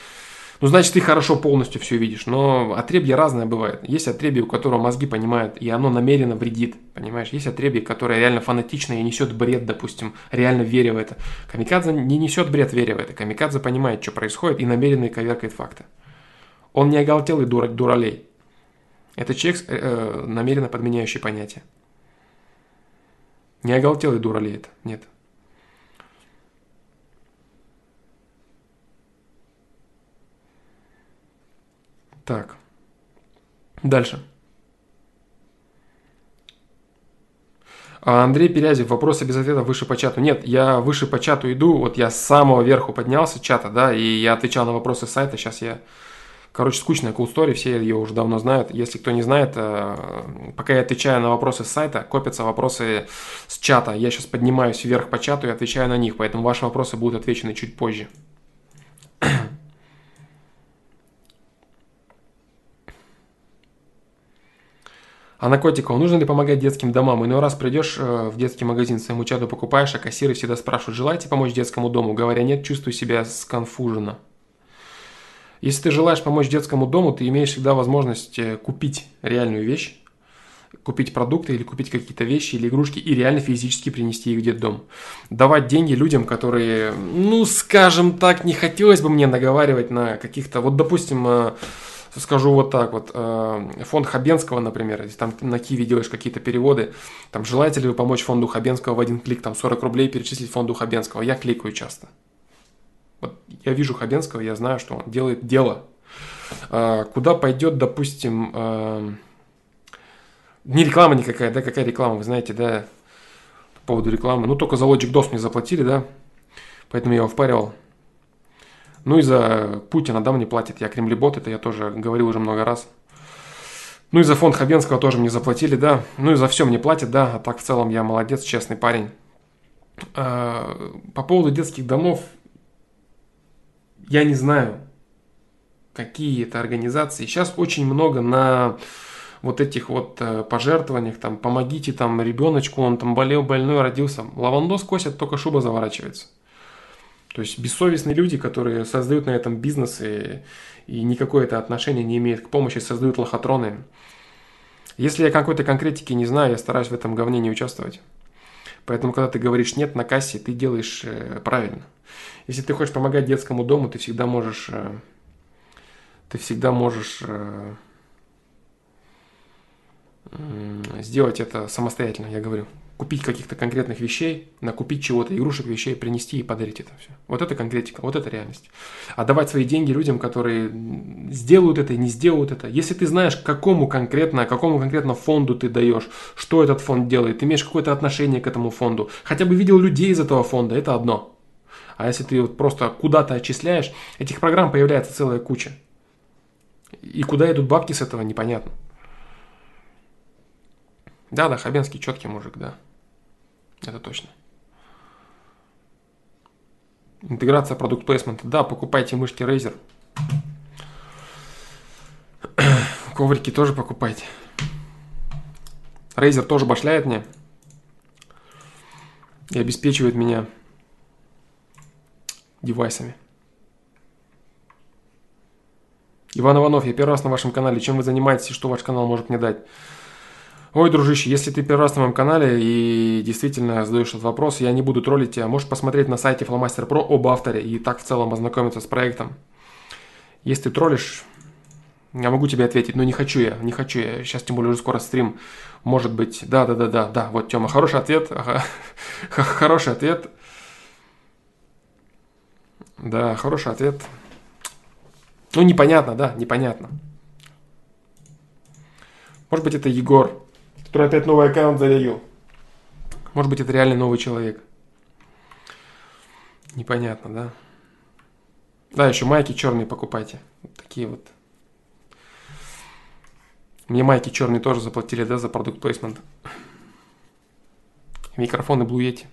[SPEAKER 1] ну, значит, ты хорошо полностью все видишь. Но отребье разное бывает. Есть отребье, у которого мозги понимают, и оно намеренно вредит. Понимаешь? Есть отребье, которое реально фанатично и несет бред, допустим, реально веря в это. Камикадзе не несет бред, веря в это. Камикадзе понимает, что происходит, и намеренно коверкает факты. Он не оголтелый дурак, дуралей. Это человек, э, э, намеренно подменяющий понятие. Не оголтелый дуралей это, нет. Так. Дальше. А Андрей Перязев, вопросы без ответа выше по чату. Нет, я выше по чату иду, вот я с самого верху поднялся чата, да, и я отвечал на вопросы сайта, сейчас я... Короче, скучная cool story, все ее уже давно знают. Если кто не знает, э, пока я отвечаю на вопросы с сайта, копятся вопросы с чата. Я сейчас поднимаюсь вверх по чату и отвечаю на них, поэтому ваши вопросы будут отвечены чуть позже. А на нужно ли помогать детским домам? Иной раз придешь э, в детский магазин, своему чаду покупаешь, а кассиры всегда спрашивают, желаете помочь детскому дому? Говоря нет, чувствую себя сконфуженно. Если ты желаешь помочь детскому дому, ты имеешь всегда возможность э, купить реальную вещь, купить продукты или купить какие-то вещи или игрушки и реально физически принести их в детдом. Давать деньги людям, которые, ну, скажем так, не хотелось бы мне наговаривать на каких-то, вот, допустим, э, скажу вот так вот, э, фонд Хабенского, например, там на Киеве делаешь какие-то переводы, там желаете ли вы помочь фонду Хабенского в один клик, там 40 рублей перечислить фонду Хабенского, я кликаю часто. Вот я вижу Хабенского, я знаю, что он делает дело. Э, куда пойдет, допустим, э, не реклама никакая, да, какая реклама, вы знаете, да, по поводу рекламы, ну только за Logic DOS мне заплатили, да, поэтому я его впаривал. Ну и за Путина, да, мне платят. Я Кремлебот, это я тоже говорил уже много раз. Ну и за фонд Хабенского тоже мне заплатили, да. Ну и за все мне платят, да. А так в целом я молодец, честный парень. А, по поводу детских домов, я не знаю, какие это организации. Сейчас очень много на вот этих вот э, пожертвованиях, там, помогите там ребеночку, он там болел, больной, родился. Лавандос косят, только шуба заворачивается. То есть бессовестные люди, которые создают на этом бизнес и, и никакое это отношение не имеет к помощи, создают лохотроны. Если я какой-то конкретики не знаю, я стараюсь в этом говне не участвовать. Поэтому, когда ты говоришь «нет» на кассе, ты делаешь э, правильно. Если ты хочешь помогать детскому дому, ты всегда можешь, э, ты всегда можешь э, сделать это самостоятельно, я говорю купить каких-то конкретных вещей, накупить чего-то, игрушек, вещей, принести и подарить это все. Вот это конкретика, вот это реальность. А давать свои деньги людям, которые сделают это и не сделают это. Если ты знаешь, какому конкретно, какому конкретно фонду ты даешь, что этот фонд делает, ты имеешь какое-то отношение к этому фонду, хотя бы видел людей из этого фонда, это одно. А если ты вот просто куда-то отчисляешь, этих программ появляется целая куча. И куда идут бабки с этого, непонятно. Да, да, Хабенский четкий мужик, да. Это точно. Интеграция продукт плейсмента. Да, покупайте мышки Razer. Коврики тоже покупайте. Razer тоже башляет мне. И обеспечивает меня девайсами. Иван Иванов, я первый раз на вашем канале. Чем вы занимаетесь и что ваш канал может мне дать? Ой, дружище, если ты первый раз на моем канале и действительно задаешь этот вопрос, я не буду троллить тебя. Можешь посмотреть на сайте Flowmaster Pro об авторе и так в целом ознакомиться с проектом. Если ты троллишь, Я могу тебе ответить, но не хочу я, не хочу я. Сейчас тем более уже скоро стрим. Может быть, да, да, да, да, да. Вот, Тёма, хороший ответ. Ага. Хороший ответ. Да, хороший ответ. Ну, непонятно, да, непонятно. Может быть, это Егор, который опять новый аккаунт зарегил. Может быть, это реально новый человек. Непонятно, да? Да, еще майки черные покупайте. Вот такие вот. Мне майки черные тоже заплатили, да, за продукт плейсмент. Микрофоны Blue Yeti.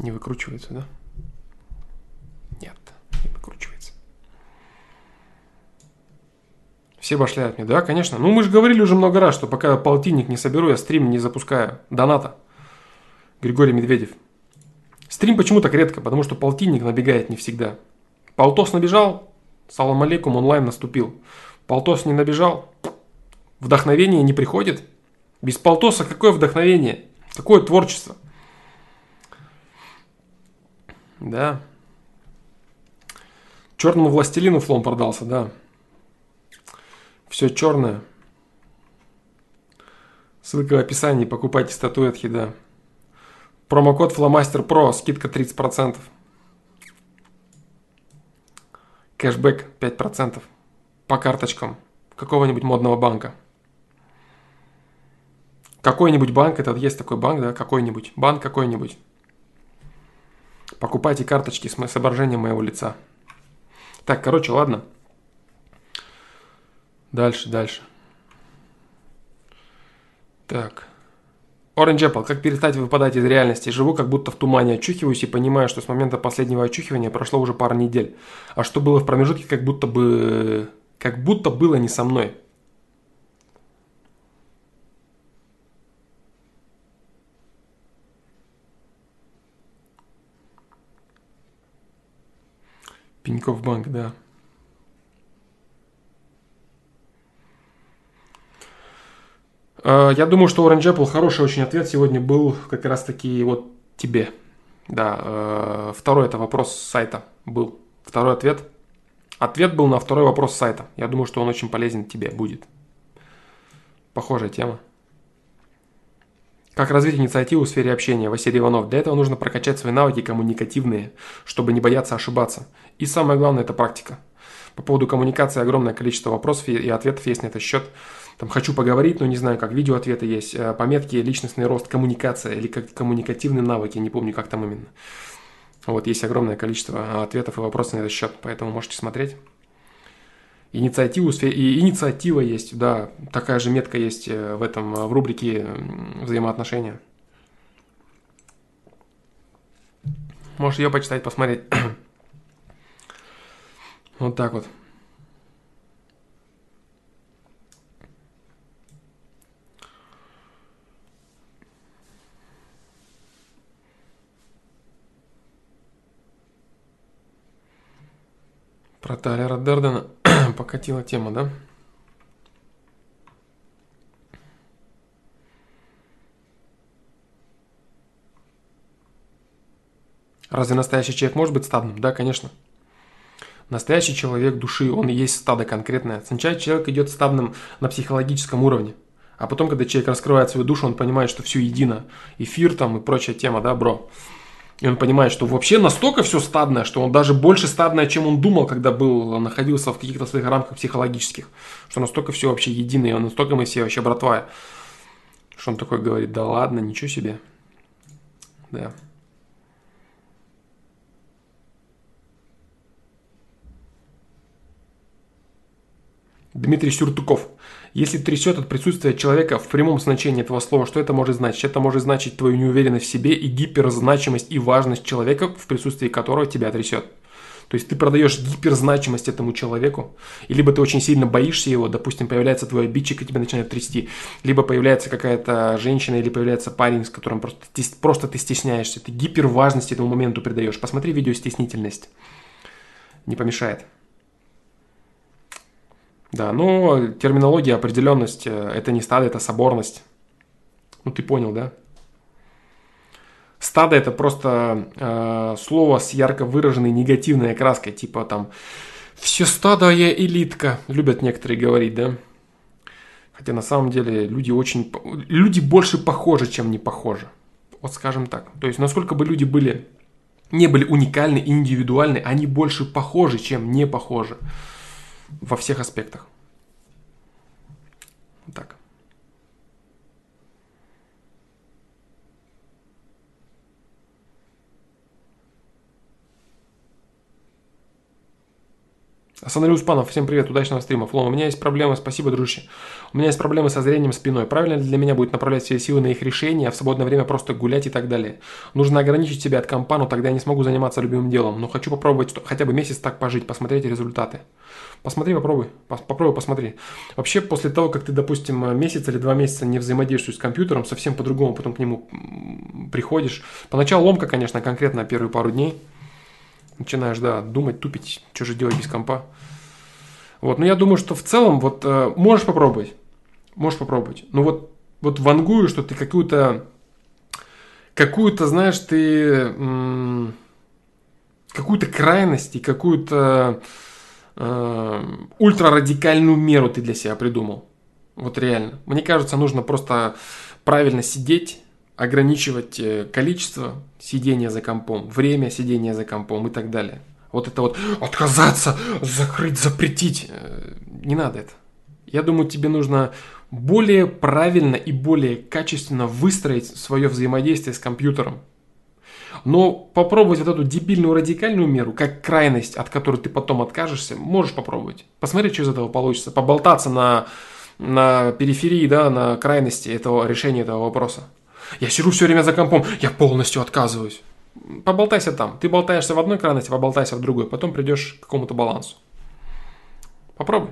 [SPEAKER 1] Не выкручивается, да? Нет, не выкручивается. Все башляют мне. Да, конечно. Ну, мы же говорили уже много раз, что пока полтинник не соберу, я стрим не запускаю. Доната. Григорий Медведев. Стрим почему так редко? Потому что полтинник набегает не всегда. Полтос набежал, салам алейкум, онлайн наступил. Полтос не набежал, вдохновение не приходит. Без полтоса какое вдохновение? Какое творчество? Да. Черному властелину флом продался, да. Все черное. Ссылка в описании, покупайте статуэтки, да. Промокод Flamaster Pro, скидка 30%. Кэшбэк 5% по карточкам какого-нибудь модного банка. Какой-нибудь банк, это есть такой банк, да, какой-нибудь, банк какой-нибудь. Покупайте карточки с отображением моего лица. Так, короче, ладно. Дальше, дальше. Так. Orange Apple. Как перестать выпадать из реальности? Живу как будто в тумане, очухиваюсь и понимаю, что с момента последнего очухивания прошло уже пара недель. А что было в промежутке, как будто бы... Как будто было не со мной. Пеньков банк, да. Я думаю, что Orange Apple хороший очень ответ сегодня был как раз таки вот тебе. Да, э, второй это вопрос сайта был. Второй ответ. Ответ был на второй вопрос сайта. Я думаю, что он очень полезен тебе будет. Похожая тема. Как развить инициативу в сфере общения? Василий Иванов. Для этого нужно прокачать свои навыки коммуникативные, чтобы не бояться ошибаться. И самое главное – это практика. По поводу коммуникации огромное количество вопросов и ответов есть на этот счет там хочу поговорить, но не знаю, как видео ответы есть, э, пометки личностный рост, коммуникация или как коммуникативные навыки, не помню, как там именно. Вот есть огромное количество ответов и вопросов на этот счет, поэтому можете смотреть. Инициативу, и инициатива есть, да, такая же метка есть э, в этом, в рубрике взаимоотношения. Можешь ее почитать, посмотреть. вот так вот. Про Тайлера Дердена покатила тема, да? Разве настоящий человек может быть стадным? Да, конечно. Настоящий человек души, он и есть стадо конкретное. Сначала человек идет стадным на психологическом уровне. А потом, когда человек раскрывает свою душу, он понимает, что все едино. Эфир там и прочая тема, да, бро. И он понимает, что вообще настолько все стадное, что он даже больше стадное, чем он думал, когда был, находился в каких-то своих рамках психологических. Что настолько все вообще единое, настолько мы все вообще братва. Что он такой говорит, да ладно, ничего себе. Да. Дмитрий Сюртуков. Если трясет от присутствия человека в прямом значении этого слова, что это может значить? Это может значить твою неуверенность в себе и гиперзначимость и важность человека, в присутствии которого тебя трясет. То есть ты продаешь гиперзначимость этому человеку, и либо ты очень сильно боишься его, допустим, появляется твой обидчик и тебя начинает трясти, либо появляется какая-то женщина или появляется парень, с которым просто, просто ты стесняешься, ты гиперважность этому моменту придаешь. Посмотри видео «Стеснительность». Не помешает. Да, но терминология, определенность, э, это не стадо, это соборность. Ну, ты понял, да? Стадо это просто э, слово с ярко выраженной негативной окраской, типа там все стадо я элитка, любят некоторые говорить, да? Хотя на самом деле люди очень, люди больше похожи, чем не похожи. Вот скажем так. То есть насколько бы люди были, не были уникальны индивидуальны, они больше похожи, чем не похожи во всех аспектах. Так. Асанали Успанов, всем привет, удачного стрима. Флом, у меня есть проблемы, спасибо, дружище. У меня есть проблемы со зрением спиной. Правильно ли для меня будет направлять все силы на их решение, а в свободное время просто гулять и так далее? Нужно ограничить себя от компа, но тогда я не смогу заниматься любимым делом. Но хочу попробовать хотя бы месяц так пожить, посмотреть результаты. Посмотри, попробуй. Попробуй, посмотри. Вообще, после того, как ты, допустим, месяц или два месяца не взаимодействуешь с компьютером, совсем по-другому потом к нему приходишь. Поначалу ломка, конечно, конкретно первые пару дней начинаешь, да, думать, тупить, что же делать без компа. Вот, но я думаю, что в целом, вот, э, можешь попробовать, можешь попробовать. Но вот, вот вангую, что ты какую-то, какую-то, знаешь, ты какую-то крайность и какую-то э, ультрарадикальную меру ты для себя придумал. Вот реально. Мне кажется, нужно просто правильно сидеть, ограничивать э, количество сидения за компом, время сидения за компом и так далее. Вот это вот отказаться, закрыть, запретить. Э, не надо это. Я думаю, тебе нужно более правильно и более качественно выстроить свое взаимодействие с компьютером. Но попробовать вот эту дебильную радикальную меру, как крайность, от которой ты потом откажешься, можешь попробовать. Посмотреть, что из этого получится. Поболтаться на, на периферии, да, на крайности этого решения этого вопроса. Я сижу все время за компом, я полностью отказываюсь. Поболтайся там. Ты болтаешься в одной крайности, поболтайся в другой. Потом придешь к какому-то балансу. Попробуй.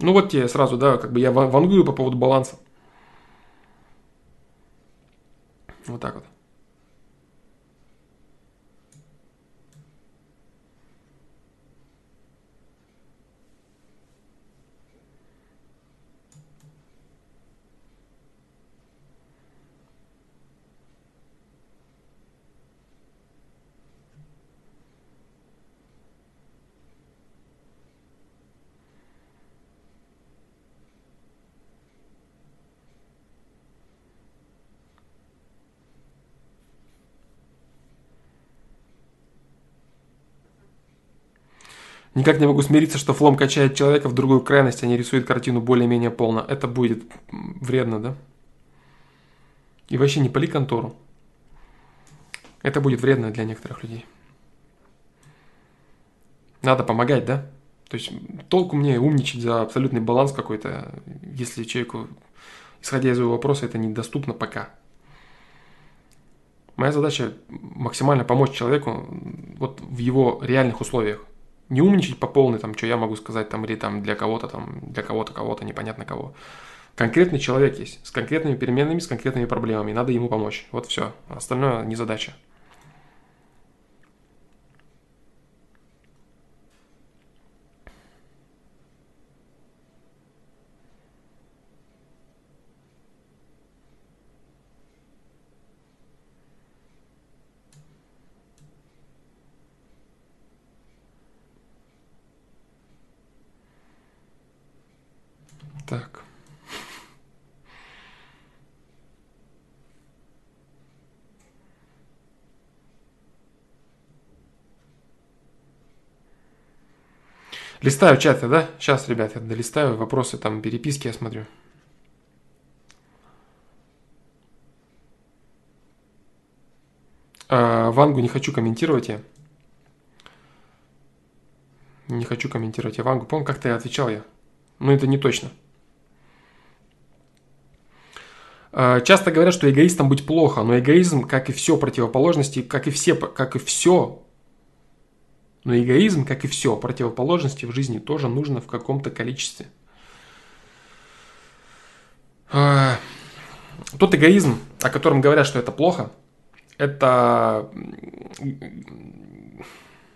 [SPEAKER 1] Ну вот тебе сразу, да, как бы я вангую по поводу баланса. Вот так вот. Никак не могу смириться, что флом качает человека в другую крайность, а не рисует картину более-менее полно. Это будет вредно, да? И вообще не пали контору. Это будет вредно для некоторых людей. Надо помогать, да? То есть толку мне умничать за абсолютный баланс какой-то, если человеку, исходя из его вопроса, это недоступно пока. Моя задача максимально помочь человеку вот в его реальных условиях не умничать по полной, там, что я могу сказать, там, или там для кого-то, там, для кого-то, кого-то, непонятно кого. Конкретный человек есть, с конкретными переменными, с конкретными проблемами, надо ему помочь. Вот все, остальное не задача. Так. Листаю чаты, да? Сейчас, ребят, я долистаю вопросы, там, переписки я смотрю. А, Вангу не хочу комментировать я. Не хочу комментировать я Вангу. Помню, как-то я отвечал я. Но это не точно. Э, часто говорят, что эгоистам быть плохо, но эгоизм, как и все противоположности, как и все, как и все, но эгоизм, как и все противоположности в жизни, тоже нужно в каком-то количестве. Э, тот эгоизм, о котором говорят, что это плохо, это...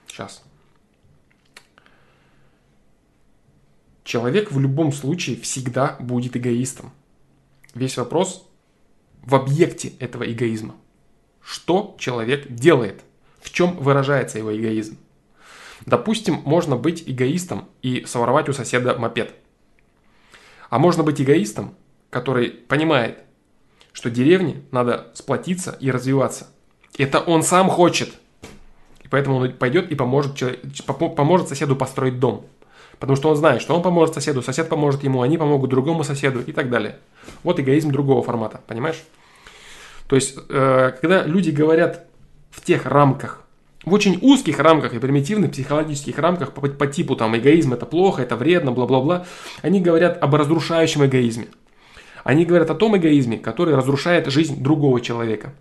[SPEAKER 1] Сейчас. Человек в любом случае всегда будет эгоистом. Весь вопрос в объекте этого эгоизма. что человек делает, в чем выражается его эгоизм. Допустим, можно быть эгоистом и своровать у соседа мопед. А можно быть эгоистом, который понимает, что деревне надо сплотиться и развиваться. Это он сам хочет. И поэтому он пойдет и поможет, поможет соседу построить дом. Потому что он знает, что он поможет соседу, сосед поможет ему, они помогут другому соседу и так далее. Вот эгоизм другого формата, понимаешь? То есть, э, когда люди говорят в тех рамках, в очень узких рамках и примитивных психологических рамках по, по типу там эгоизм это плохо, это вредно, бла-бла-бла, они говорят об разрушающем эгоизме. Они говорят о том эгоизме, который разрушает жизнь другого человека.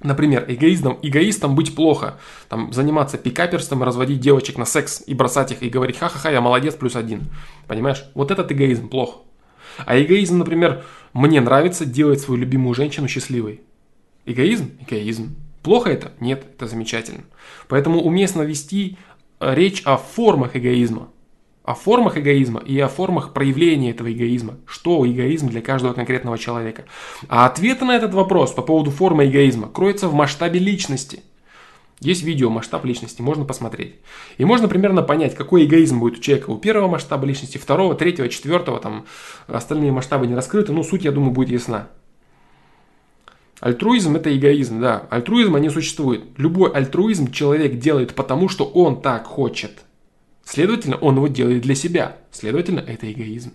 [SPEAKER 1] Например, эгоистом, эгоистом быть плохо, там, заниматься пикаперством, разводить девочек на секс и бросать их и говорить ха-ха-ха, я молодец, плюс один. Понимаешь? Вот этот эгоизм плохо. А эгоизм, например, мне нравится делать свою любимую женщину счастливой. Эгоизм? Эгоизм. Плохо это? Нет, это замечательно. Поэтому уместно вести э, речь о формах эгоизма о формах эгоизма и о формах проявления этого эгоизма. Что эгоизм для каждого конкретного человека. А ответы на этот вопрос по поводу формы эгоизма кроются в масштабе личности. Есть видео масштаб личности, можно посмотреть. И можно примерно понять, какой эгоизм будет у человека у первого масштаба личности, второго, третьего, четвертого, там остальные масштабы не раскрыты, но суть, я думаю, будет ясна. Альтруизм это эгоизм, да. Альтруизма не существует. Любой альтруизм человек делает потому, что он так хочет – Следовательно, он его делает для себя. Следовательно, это эгоизм.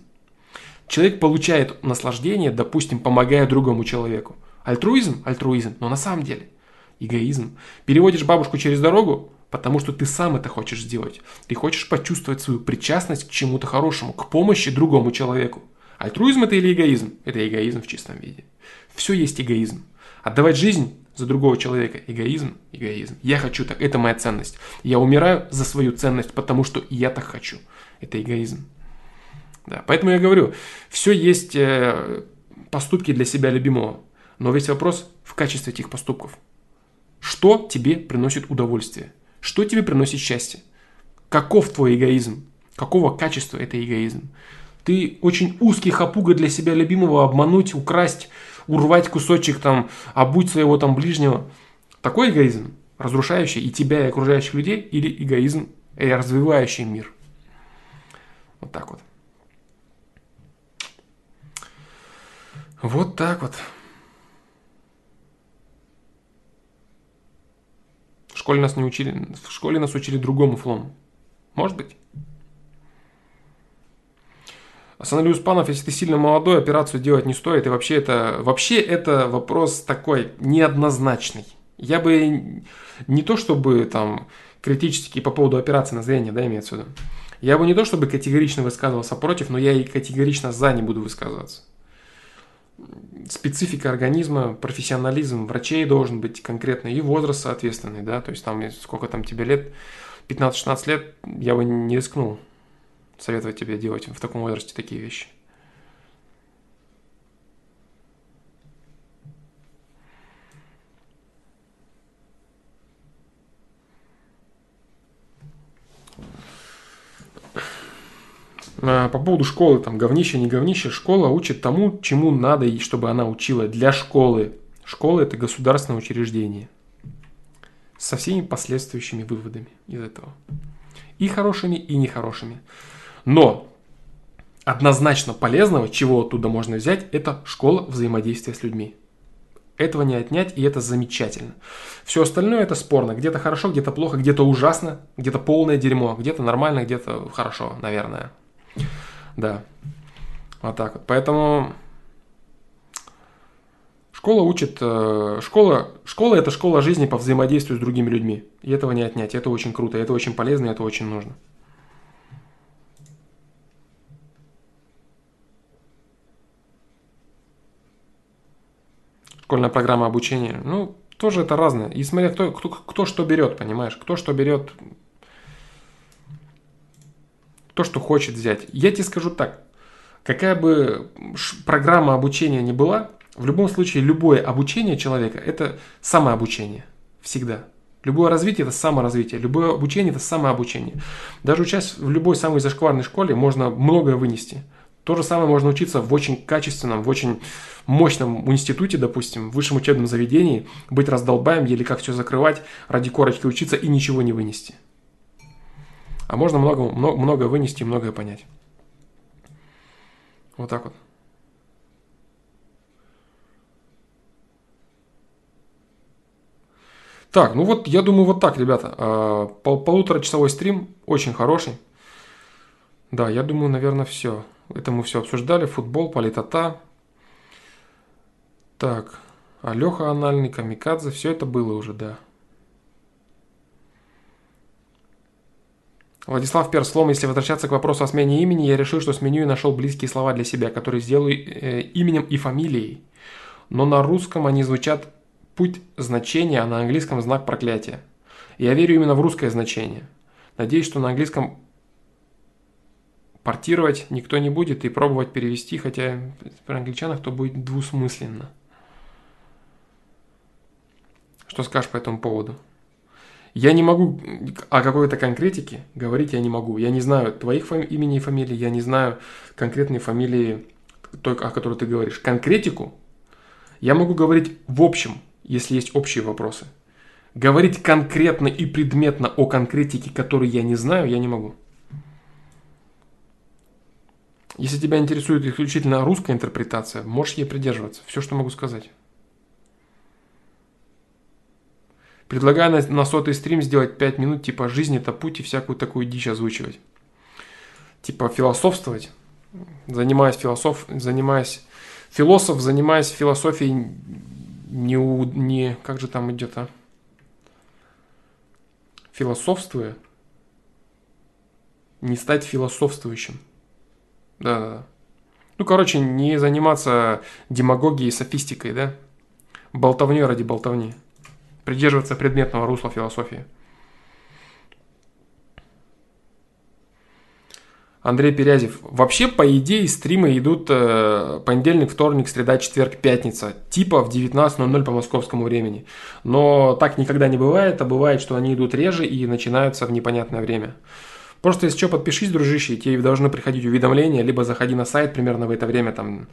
[SPEAKER 1] Человек получает наслаждение, допустим, помогая другому человеку. Альтруизм – альтруизм, но на самом деле эгоизм. Переводишь бабушку через дорогу, потому что ты сам это хочешь сделать. Ты хочешь почувствовать свою причастность к чему-то хорошему, к помощи другому человеку. Альтруизм это или эгоизм? Это эгоизм в чистом виде. Все есть эгоизм. Отдавать жизнь за другого человека. Эгоизм, эгоизм. Я хочу так, это моя ценность. Я умираю за свою ценность, потому что я так хочу. Это эгоизм. Да, поэтому я говорю, все есть э, поступки для себя любимого. Но весь вопрос в качестве этих поступков. Что тебе приносит удовольствие? Что тебе приносит счастье? Каков твой эгоизм? Какого качества это эгоизм? Ты очень узкий хапуга для себя любимого обмануть, украсть, урвать кусочек там, обуть своего там ближнего. Такой эгоизм, разрушающий и тебя, и окружающих людей, или эгоизм, и развивающий мир. Вот так вот. Вот так вот. В школе нас не учили, в школе нас учили другому флому. Может быть. Санали Успанов, если ты сильно молодой, операцию делать не стоит. И вообще это, вообще это вопрос такой неоднозначный. Я бы не то чтобы там критически по поводу операции на зрение, да, имеется в виду. Я бы не то чтобы категорично высказывался против, но я и категорично за не буду высказываться. Специфика организма, профессионализм врачей должен быть конкретный и возраст соответственный, да, то есть там сколько там тебе лет, 15-16 лет, я бы не рискнул советовать тебе делать в таком возрасте такие вещи. А, по поводу школы, там, говнище, не говнище, школа учит тому, чему надо, и чтобы она учила для школы. Школа – это государственное учреждение. Со всеми последующими выводами из этого. И хорошими, и нехорошими. Но однозначно полезного, чего оттуда можно взять, это школа взаимодействия с людьми. Этого не отнять, и это замечательно. Все остальное это спорно. Где-то хорошо, где-то плохо, где-то ужасно, где-то полное дерьмо, где-то нормально, где-то хорошо, наверное. Да. Вот так вот. Поэтому школа учит... Э, школа, школа это школа жизни по взаимодействию с другими людьми. И этого не отнять. Это очень круто, это очень полезно, это очень нужно. Школьная программа обучения, ну, тоже это разное. И смотря кто, кто, кто что берет, понимаешь, кто что берет, то, что хочет взять. Я тебе скажу так, какая бы программа обучения ни была, в любом случае любое обучение человека – это самообучение. Всегда. Любое развитие – это саморазвитие. Любое обучение – это самообучение. Даже учась в любой самой зашкварной школе, можно многое вынести. То же самое можно учиться в очень качественном, в очень мощном институте, допустим, в высшем учебном заведении, быть раздолбаем, еле как все закрывать, ради корочки учиться и ничего не вынести. А можно много, много, много вынести и многое понять. Вот так вот. Так, ну вот, я думаю, вот так, ребята. А, пол полуторачасовой стрим, очень хороший. Да, я думаю, наверное, все. Это мы все обсуждали. Футбол, политота. Так, Алёха анальный, Камикадзе, все это было уже, да. Владислав Перслом, если возвращаться к вопросу о смене имени, я решил, что сменю и нашел близкие слова для себя, которые сделаю э, именем и фамилией. Но на русском они звучат путь значения, а на английском знак проклятия. Я верю именно в русское значение. Надеюсь, что на английском портировать никто не будет и пробовать перевести, хотя при англичанах то будет двусмысленно. Что скажешь по этому поводу? Я не могу о какой-то конкретике говорить, я не могу. Я не знаю твоих фами- имени и фамилий, я не знаю конкретной фамилии той, о которой ты говоришь. Конкретику я могу говорить в общем, если есть общие вопросы. Говорить конкретно и предметно о конкретике, которую я не знаю, я не могу. Если тебя интересует исключительно русская интерпретация, можешь ей придерживаться. Все, что могу сказать. Предлагаю на, на сотый стрим сделать 5 минут, типа «Жизнь – это путь» и всякую такую дичь озвучивать. Типа философствовать. Занимаясь философ, занимаясь философ, занимаясь философией не, у, не как же там идет, а? Философствуя, не стать философствующим. Да. Ну, короче, не заниматься демагогией и софистикой, да? Болтовней ради болтовни. Придерживаться предметного русла философии. Андрей Перязев. Вообще, по идее, стримы идут э, понедельник, вторник, среда, четверг, пятница. Типа в 19.00 по московскому времени. Но так никогда не бывает, а бывает, что они идут реже и начинаются в непонятное время. Просто если что, подпишись, дружище, тебе должны приходить уведомления, либо заходи на сайт примерно в это время, там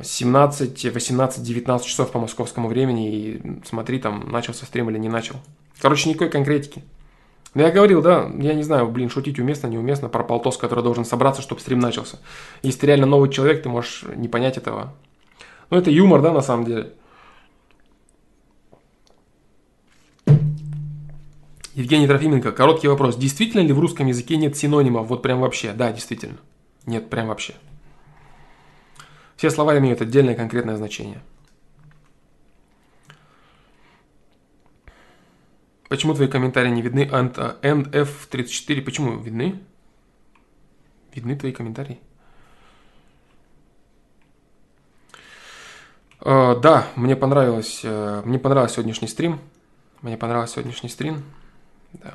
[SPEAKER 1] 17, 18, 19 часов по московскому времени и смотри, там начался стрим или не начал. Короче, никакой конкретики. Ну, я говорил, да, я не знаю, блин, шутить уместно, неуместно про полтос, который должен собраться, чтобы стрим начался. Если ты реально новый человек, ты можешь не понять этого. Ну, это юмор, да, на самом деле. Евгений Трофименко, короткий вопрос. Действительно ли в русском языке нет синонимов? Вот прям вообще. Да, действительно. Нет, прям вообще. Все слова имеют отдельное конкретное значение. Почему твои комментарии не видны? NF34. Почему видны? Видны твои комментарии? Uh, да, мне понравилось, uh, мне понравился сегодняшний стрим. Мне понравился сегодняшний стрим. Да.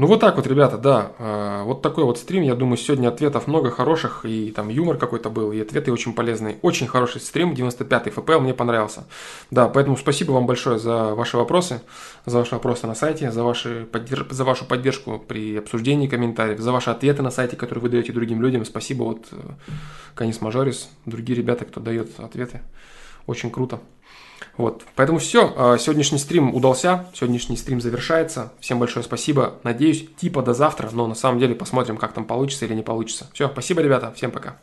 [SPEAKER 1] Ну вот так вот, ребята, да, э, вот такой вот стрим, я думаю, сегодня ответов много хороших, и там юмор какой-то был, и ответы очень полезные. Очень хороший стрим, 95-й ФПЛ, мне понравился. Да, поэтому спасибо вам большое за ваши вопросы, за ваши вопросы на сайте, за, ваши поддерж... за вашу поддержку при обсуждении комментариев, за ваши ответы на сайте, которые вы даете другим людям. Спасибо вот э, Канис Мажорис, другие ребята, кто дает ответы. Очень круто. Вот, поэтому все. А, сегодняшний стрим удался, сегодняшний стрим завершается. Всем большое спасибо. Надеюсь, типа до завтра, но на самом деле посмотрим, как там получится или не получится. Все, спасибо, ребята, всем пока.